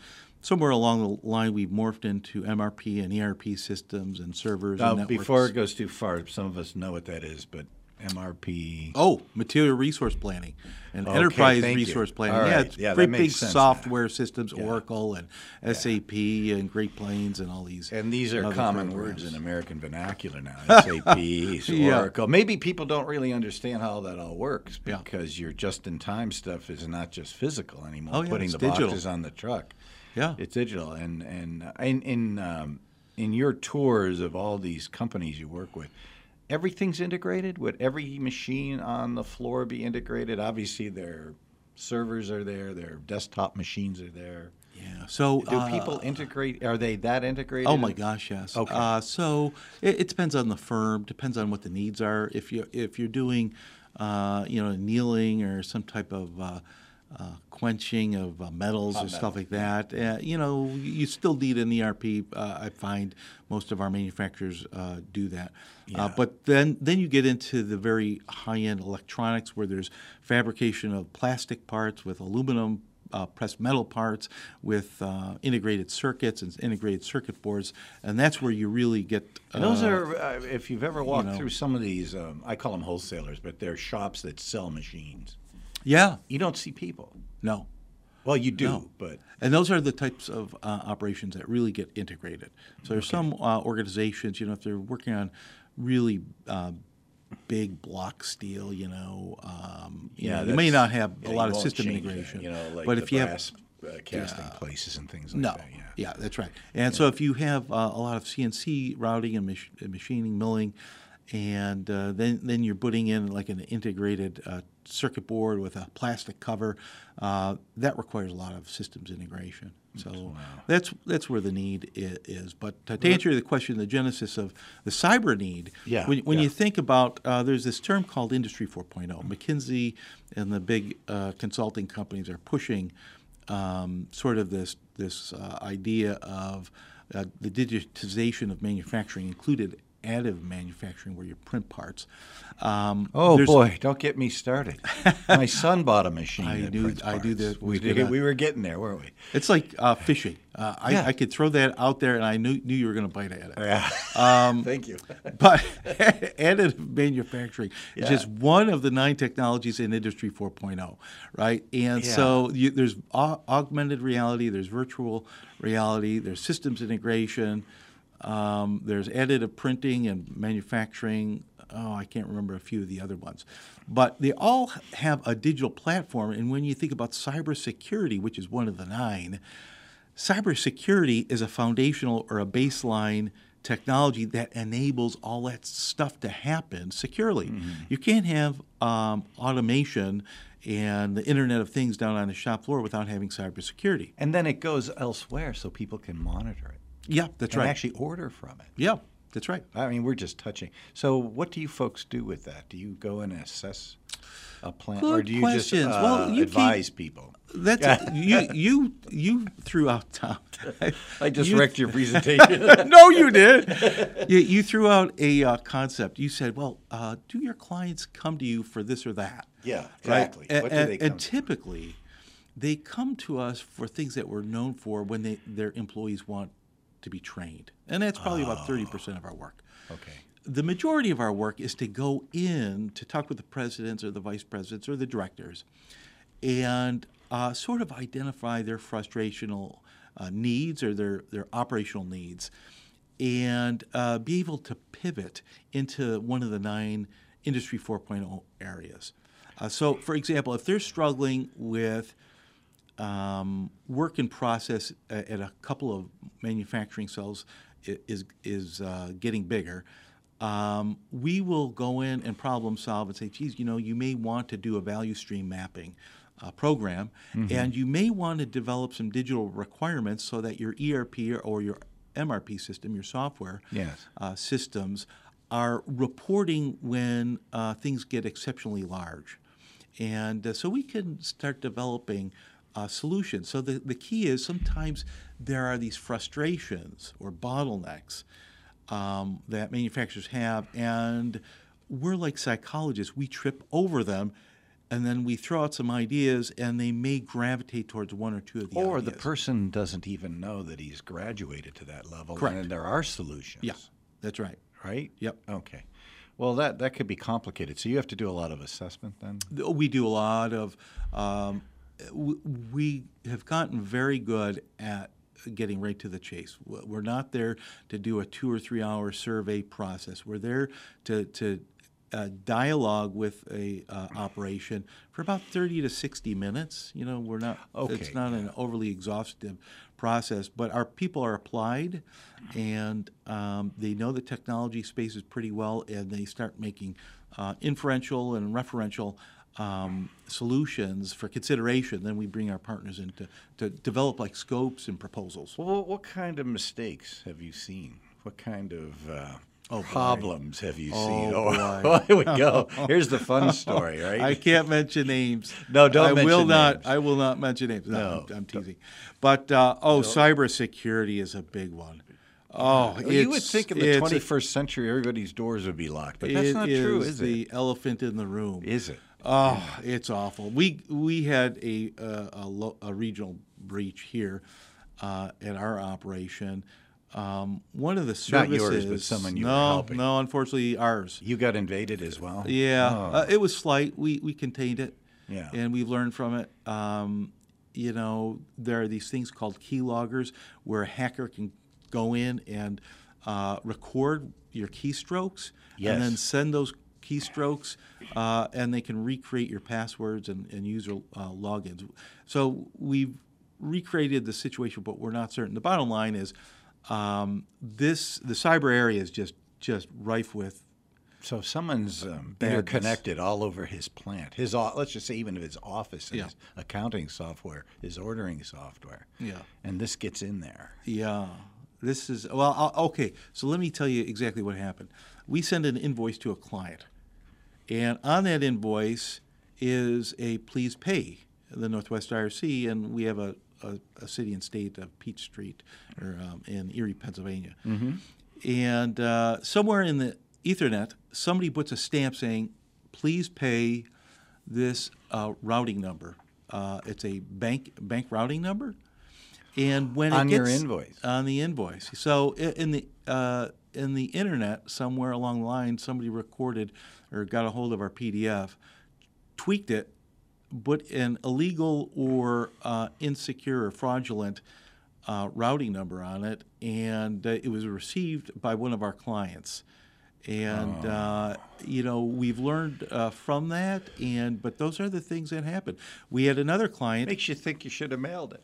somewhere along the line, we've morphed into MRP and ERP systems and servers. And before it goes too far, some of us know what that is, but MRP. Oh, material resource planning and Okay, enterprise thank you. resource planning. All yeah, right. it's Yeah, great makes big sense now. software systems, Oracle and SAP and Great Plains and all these. And these are common programs. words in American vernacular now. [LAUGHS] SAP, Yeah. Oracle. Maybe people don't really understand how that all works Yeah. because your just-in-time stuff is not just physical anymore. Oh, yeah, Putting the digital. boxes on the truck. Yeah. it's digital. And and uh, in in um, in your tours of all these companies you work with, everything's integrated. Would every machine on the floor be integrated? Obviously, their servers are there. Their desktop machines are there. Yeah. So Do uh, people integrate? Are they that integrated? Oh my gosh, yes. Okay. Uh, so it, it depends on the firm. Depends on what the needs are. If you if you're doing, uh, you know, annealing or some type of uh, quenching of uh, metals or stuff like that, uh, you know, you still need an ERP. Uh, I find most of our manufacturers uh, do that. Uh, but then then you get into the very high end electronics where there's fabrication of plastic parts with aluminum uh, pressed metal parts with uh, integrated circuits and integrated circuit boards, and that's where you really get. Those are, uh, if you've ever walked know. through some of these, um, I call them wholesalers, but they're shops that sell machines. Yeah, You don't see people. no, Well, you do, No. but and those are the types of uh, operations that really get integrated. So there's some uh, organizations, you know, if they're working on really uh, big block steel, you know, um, you yeah, know, you may not have yeah, a lot of system change that, integration. you know, like but the if you have uh, casting places and things like No. that. Yeah. that's right. And so if you have uh, a lot of CNC routing and mach- and machining, milling, and uh, then then you're putting in like an integrated uh, circuit board with a plastic cover. Uh, that requires a lot of systems integration. So that's that's where the need is. But uh, to answer the question, the genesis of the cyber need, Yeah, when, when yeah. you think about, uh, there's this term called Industry 4.0. McKinsey and the big uh, consulting companies are pushing um, sort of this this uh, idea of uh, the digitization of manufacturing, included additive manufacturing, where you print parts. Um, Oh boy, don't get me started. My son bought a machine. [LAUGHS] I prints I parts. that We did. [LAUGHS] We were getting there, weren't we? It's like uh, fishing. Uh, I, Yeah. I could throw that out there, and I knew knew you were going to bite at it. Yeah. Um, [LAUGHS] Thank you. but additive manufacturing is just one of the nine technologies in Industry 4.0, right? And Yeah. so you, there's au- augmented reality, there's virtual reality, there's systems integration, um, there's additive printing and manufacturing. Oh, I can't remember a few of the other ones. But they all have a digital platform. And when you think about cybersecurity, which is one of the nine, cybersecurity is a foundational or a baseline technology that enables all that stuff to happen securely. You can't have um, automation and the Internet of Things down on the shop floor without having cybersecurity. And then it goes elsewhere so people can monitor it. Yeah, that's and right. actually order from it. yeah, that's right. I mean, we're just touching. So, what do you folks do with that? Do you go and assess a plant, or do you questions. just uh, Well, you advise people? That's [LAUGHS] you. You you threw out Tom. I just You- wrecked your [LAUGHS] presentation. [LAUGHS] no, you did. you, you threw out a uh, concept. You said, "Well, uh, do your clients come to you for this or that?" yeah, right? exactly. And, do and- they and come? typically, they come to us for things that we're known for when they, their employees want to be trained, and that's probably about thirty percent of our work. okay. The majority of our work is to go in to talk with the presidents or the vice presidents or the directors, and uh, sort of identify their frustrational uh, needs or their their operational needs, and uh, be able to pivot into one of the nine Industry 4.0 areas. Uh, so, for example, if they're struggling with um, work in process at a couple of manufacturing cells is is uh, getting bigger. Um, we will go in and problem solve and say, geez, you know, you may want to do a value stream mapping uh, program, and you may want to develop some digital requirements so that your ERP or, or your MRP system, your software Yes. uh, systems, are reporting when uh, things get exceptionally large. And uh, so we can start developing uh, solutions. So the, the key is sometimes there are these frustrations or bottlenecks um, that manufacturers have, and we're like psychologists. We trip over them, and then we throw out some ideas, and they may gravitate towards one or two of the Or the person doesn't even know that he's graduated to that level. Correct. And there are solutions. Yeah, that's right. Right? Yep. Okay. Well, that, that could be complicated. So you have to do a lot of assessment then? We do a lot of. Um, we have gotten very good at getting right to the chase. We're not there to do a two or three hour survey process. We're there to to uh, dialogue with a uh, operation for about thirty to sixty minutes. You know, we're not. Okay, It's not an overly exhaustive process, but our people are applied, and um, they know the technology spaces pretty well, and they start making uh, inferential and referential um, solutions for consideration. Then we bring our partners in to, to develop like scopes and proposals. Well, what- what kind of mistakes have you seen? What kind of uh, Oh, boy. problems have you Oh, seen? boy. [LAUGHS] here we go. [LAUGHS] Here's the fun story, right? I can't mention names. No, don't I will not. names. I will not mention names. No, No, I'm, I'm teasing. But uh, oh, cybersecurity is a big one. Oh, you would think in the it's a- 21st century everybody's doors would be locked, but that's not true, is the it? elephant in the room. Is it? Oh, it's awful. We we had a uh, a, lo- a regional breach here uh, at our operation. Um, one of the services, Not yours, but someone you were no, helping. no, unfortunately ours. You got invaded as well? Yeah, Oh. uh, it was slight. We we contained it. Yeah. and we've learned from it. Um, you know, there are these things called keyloggers where a hacker can go in and uh, record your keystrokes and then send those keystrokes, uh, and they can recreate your passwords and, and user uh, logins. So we've recreated the situation, but we're not certain. The bottom line is, um, this the cyber area is just just rife with So someone's um, interconnected all over his plant, his let's just say even if his office Yeah. his accounting software, his ordering software, Yeah. and this gets in there. Yeah, this is well. I'll, okay, so let me tell you exactly what happened. We send an invoice to a client, and on that invoice is a please pay the Northwest IRC, and we have a, a, a city and state of Peach Street, or um, in Erie, Pennsylvania, and uh, somewhere in the Ethernet, somebody puts a stamp saying, "Please pay this uh, routing number." Uh, it's a bank bank routing number. And when On it your gets, invoice. on the invoice. So in the uh, in the internet, somewhere along the line, somebody recorded or got a hold of our PDF, tweaked it, put an illegal or uh, insecure or fraudulent uh, routing number on it, and uh, it was received by one of our clients. And uh, you know we've learned uh, from that, and but those are the things that happen. We had another client. Makes you think you should have mailed it.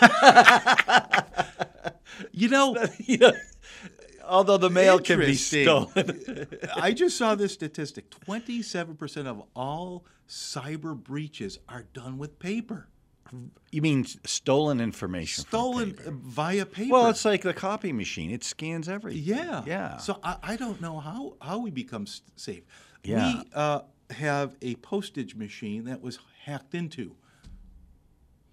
[LAUGHS] [LAUGHS] You know, Although the mail can be stolen. [LAUGHS] I just saw this statistic 27% of all cyber breaches are done with paper. You mean stolen information? Stolen paper. via paper. Well, it's like the copy machine. It scans everything. yeah. Yeah. So I, I don't know how, how we become safe. Yeah. We uh, have a postage machine that was hacked into.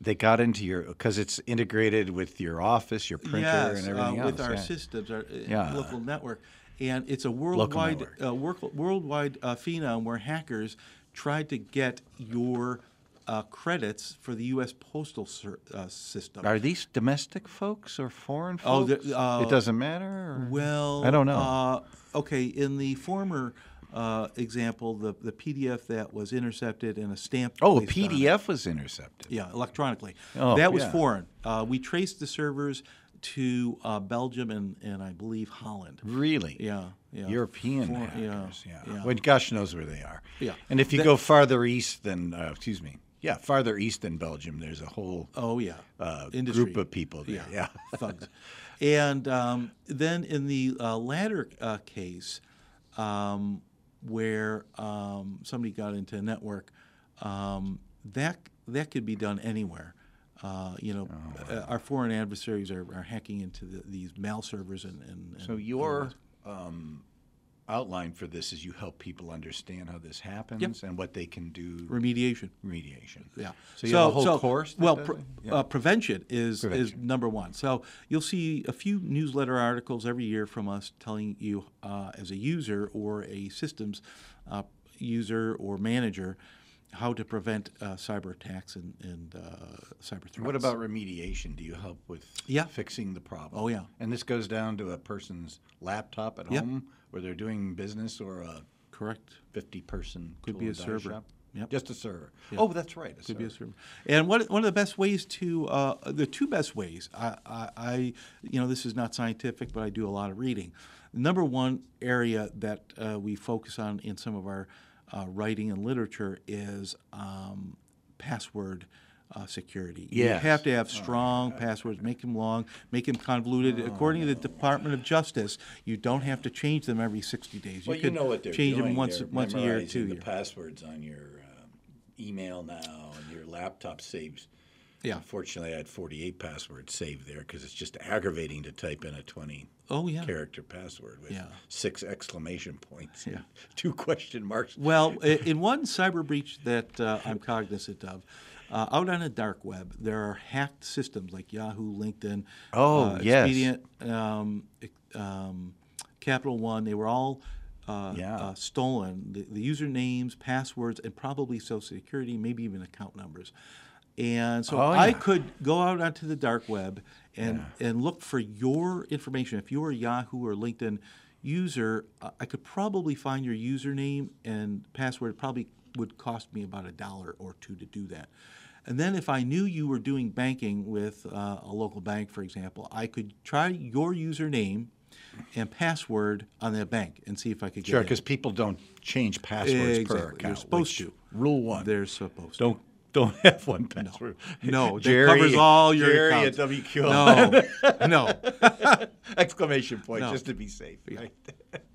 they got into your because it's integrated with your office, your printer, yes, and everything uh, else. with our yeah. systems, our uh, Yeah. local network, and it's a worldwide uh, work, worldwide uh, phenom where hackers tried to get your uh, credits for the U.S. postal ser- uh, system. Are these domestic folks or foreign Oh, folks? the- uh, it doesn't matter. or- Well, I don't know. Uh, okay, in the former uh, example, the, the PDF that was intercepted and a stamp. oh, a placed on it- PDF was intercepted. Yeah, electronically. Oh, that was yeah. foreign. Uh, we traced the servers to uh, Belgium and, and I believe Holland. Really? Yeah, yeah. European For- hackers. yeah, Yeah. yeah. Well, gosh knows where they are. Yeah. And if you That- go farther east than, uh, excuse me, yeah, farther east than Belgium, there's a whole Oh yeah, uh, group of people there. Yeah. [LAUGHS] thugs. And um, then in the uh, latter uh, case, um, where um, somebody got into a network, um, that that could be done anywhere. Uh, you know, Oh, uh, our foreign adversaries are, are hacking into the, these mail servers and. and, and So your um, outline for this is you help people understand how this happens and what they can do. remediation. Remediation. Yeah. So you have a whole course. that well, pre- Yeah. uh, prevention is is number one. So you'll see a few newsletter articles every year from us telling you, uh, as a user or a systems uh, user or manager, how to prevent uh, cyber attacks and, and uh, cyber threats. What about remediation? Do you help with Yeah. fixing the problem? Oh, yeah. And this goes down to a person's laptop at Yep. home where they're doing business or a correct? 50 person Could be a server. Yep. Just a server. Oh, that's right. A Could be a server. server. And one, one of the best ways to, uh, the two best ways, I, I, I, you know, this is not scientific, but I do a lot of reading. Number one area that uh, we focus on in some of our uh, writing and literature is um, password uh, security. You have to have strong passwords, make them long, make them convoluted. According to the Department of Justice, you don't have to change them every 60 days. Well, you could know what they're change doing. them once, They're once a year or memorizing two the years. passwords on your um, email now, and your laptop saves. Yeah. Unfortunately, I had 48 passwords saved there because it's just aggravating to type in a 20 Oh, yeah. character password with Yeah. six exclamation points, Yeah. [LAUGHS] two question marks. Well, in one cyber breach that uh, I'm cognizant of, uh, out on the dark web, there are hacked systems like Yahoo, LinkedIn, Oh, uh, yes. Expedient, um, um, Capital One. They were all uh, Yeah. uh, stolen. The, the usernames, passwords, and probably social security, maybe even account numbers. And so Oh, I could go out onto the dark web and, and look for your information. If you're a Yahoo or LinkedIn user, I could probably find your username and password. It probably would cost me about a dollar or two to do that. And then if I knew you were doing banking with uh, a local bank, for example, I could try your username and password on that bank and see if I could get Sure, because people don't change passwords Exactly. per You're supposed to. Rule one. They're supposed to. don't don't [LAUGHS] have one password. No, [LAUGHS] that Jerry, covers all your Jerry accounts. at WQL. No, [LAUGHS] no. Exclamation point, No. just to be safe. Right?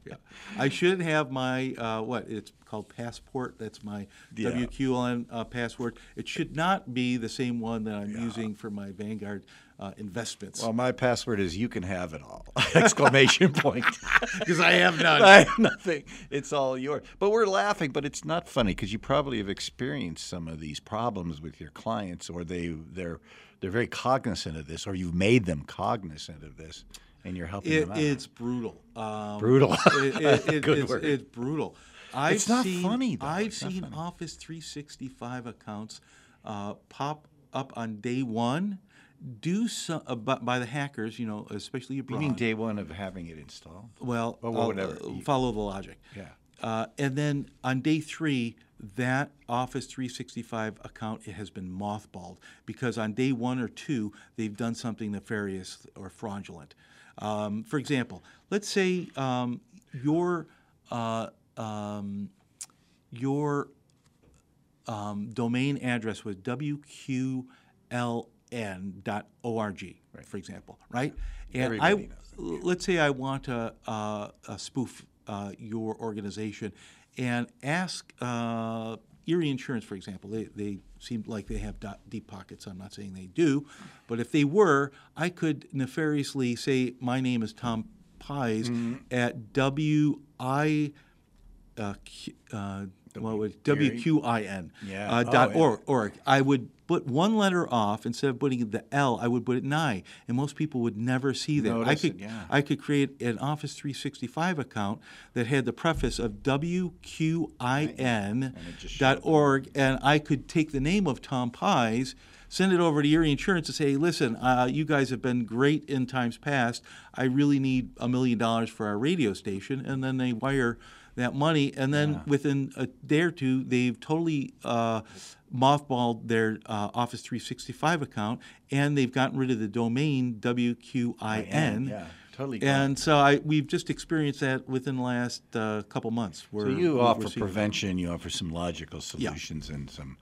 yeah. I should have my uh, what it's called passport. That's my Yeah. WQLN uh, password. It should not be the same one that I'm using for my Vanguard uh, investments Well, my password is "You can have it all!" [LAUGHS] Exclamation point. [LAUGHS] because I have none. I have nothing. It's all yours. But we're laughing, but it's not funny because you probably have experienced some of these problems with your clients, or they they're they're very cognizant of this, or you've made them cognizant of this, and you're helping It, them out. it's brutal. Um, Brutal. It, it, [LAUGHS] Good it's, word. it's brutal. I've It's not seen, funny, though. I've seen funny. Office 365 accounts uh, pop up on day one, do some uh, by, the hackers. You know, especially you abroad. mean day one of having it installed? Well, Or uh, whatever. uh, follow the logic. Yeah. Uh, and then on day three, that Office 365 account has been mothballed because on day one or two, they've done something nefarious or fraudulent. Um, for example, let's say um, your uh, um, your um, domain address was wqln.org, for example, right? And Everybody I, knows let's say I want to uh, uh, spoof uh, your organization and ask uh, Erie Insurance, for example. They, they seem like they have deep pockets. I'm not saying they do, but if they were, I could nefariously say my name is Tom Pysz Mm-hmm. at W I uh, uh, what was WQIN Yeah. uh, Oh, dot yeah. org, org. I would put one letter off instead of putting the L. I would put it an I, and most people would never see that. I could it, yeah. I could create an Office 365 account that had the preface of WQIN just dot showed org, and I could take the name of Tom Pysz. Send it over to Erie Insurance and say, listen, uh, you guys have been great in times past. I really need a million dollars for our radio station. And then they wire that money. And then within a day or two, they've totally uh, mothballed their uh, Office 365 account and they've gotten rid of the domain WQIN. Yeah, totally. And so I, we've just experienced that within the last uh, couple months. Where So you offer prevention, you offer some logical solutions, and some,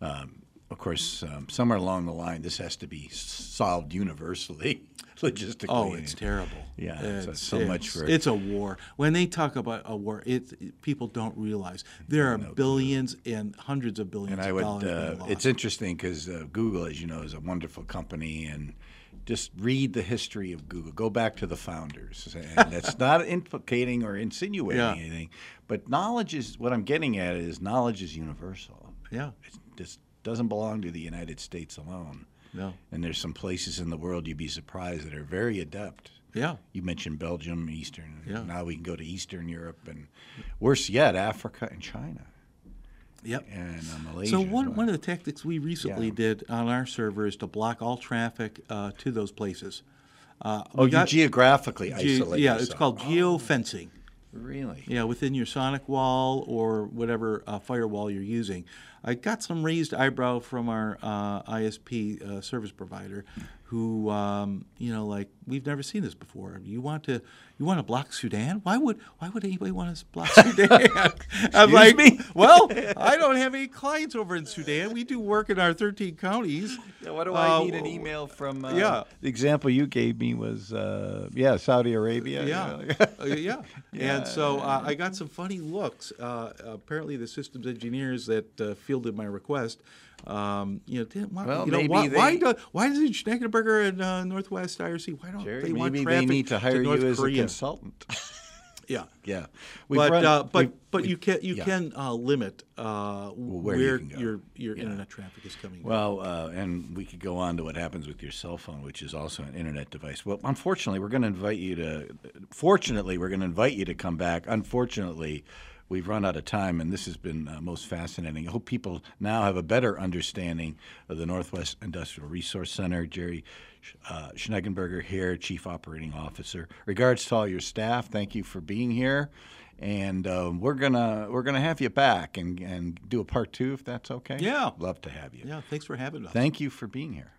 um, of course, um, somewhere along the line, this has to be solved universally, [LAUGHS] logistically. Oh, it's terrible. Yeah, so it's, so much it's- for- it's a war. When they talk about a war, it, it- people don't realize there are billions and hundreds of billions And I of would. dollars Uh, it's interesting because uh, Google, as you know, is a wonderful company, and just read the history of Google. Go back to the founders, and [LAUGHS] that's not implicating or insinuating Yeah. anything. But knowledge is what I'm getting at. Is knowledge is universal. yeah, It just doesn't belong to the United States alone. no, And there's some places in the world you'd be surprised that are very adept. yeah, You mentioned Belgium, Eastern. Yeah. Now we can go to Eastern Europe, and worse yet, Africa and China yep. and uh, Malaysia. So one, well. one of the tactics we recently Yeah. did on our server is to block all traffic uh, to those places. Uh, oh, you geographically ge- isolate. yeah, it's yourself. called geofencing. Really? Yeah, within your SonicWall or whatever uh, firewall you're using. I got some raised eyebrow from our uh, ISP uh, service provider, who um, you know, like we've never seen this before. You want to you want to block Sudan? Why would why would anybody want to block [LAUGHS] Sudan? I'm like, me? well, I [LAUGHS] don't have any clients over in Sudan. We do work in our 13 counties. Yeah, what do Uh, I need an email from? Uh, yeah. The example you gave me was, uh, yeah, Saudi Arabia. Yeah, uh, yeah. [LAUGHS] And so uh, I got some funny looks. Uh, apparently, the systems engineers that uh, fielded my request, um, you know, want. Well, you know, maybe why, why, they- do, why does Schneckenberger and uh, Northwest IRC? Why don't Jerry, they want maybe traffic they need to hire North you as Korea? a consultant. [LAUGHS] [LAUGHS] Yeah. yeah. We've But run- uh, but but you can you yeah. can uh, limit uh, where where, you your your internet traffic is coming. Well, uh, and we could go on to what happens with your cell phone, which is also an internet device. Well, unfortunately, we're going to invite you to. Fortunately, we're going to invite you to come back. Unfortunately, we've run out of time, and this has been uh, most fascinating. I hope people now have a better understanding of the Northwest Industrial Resource Center. Jerry uh, here, Chief Operating Officer. Regards to all your staff. Thank you for being here. And um, we're gonna we're gonna have you back and, and do a part two if that's okay. Yeah. love to have you. yeah. Thanks for having us. Thank you for being here.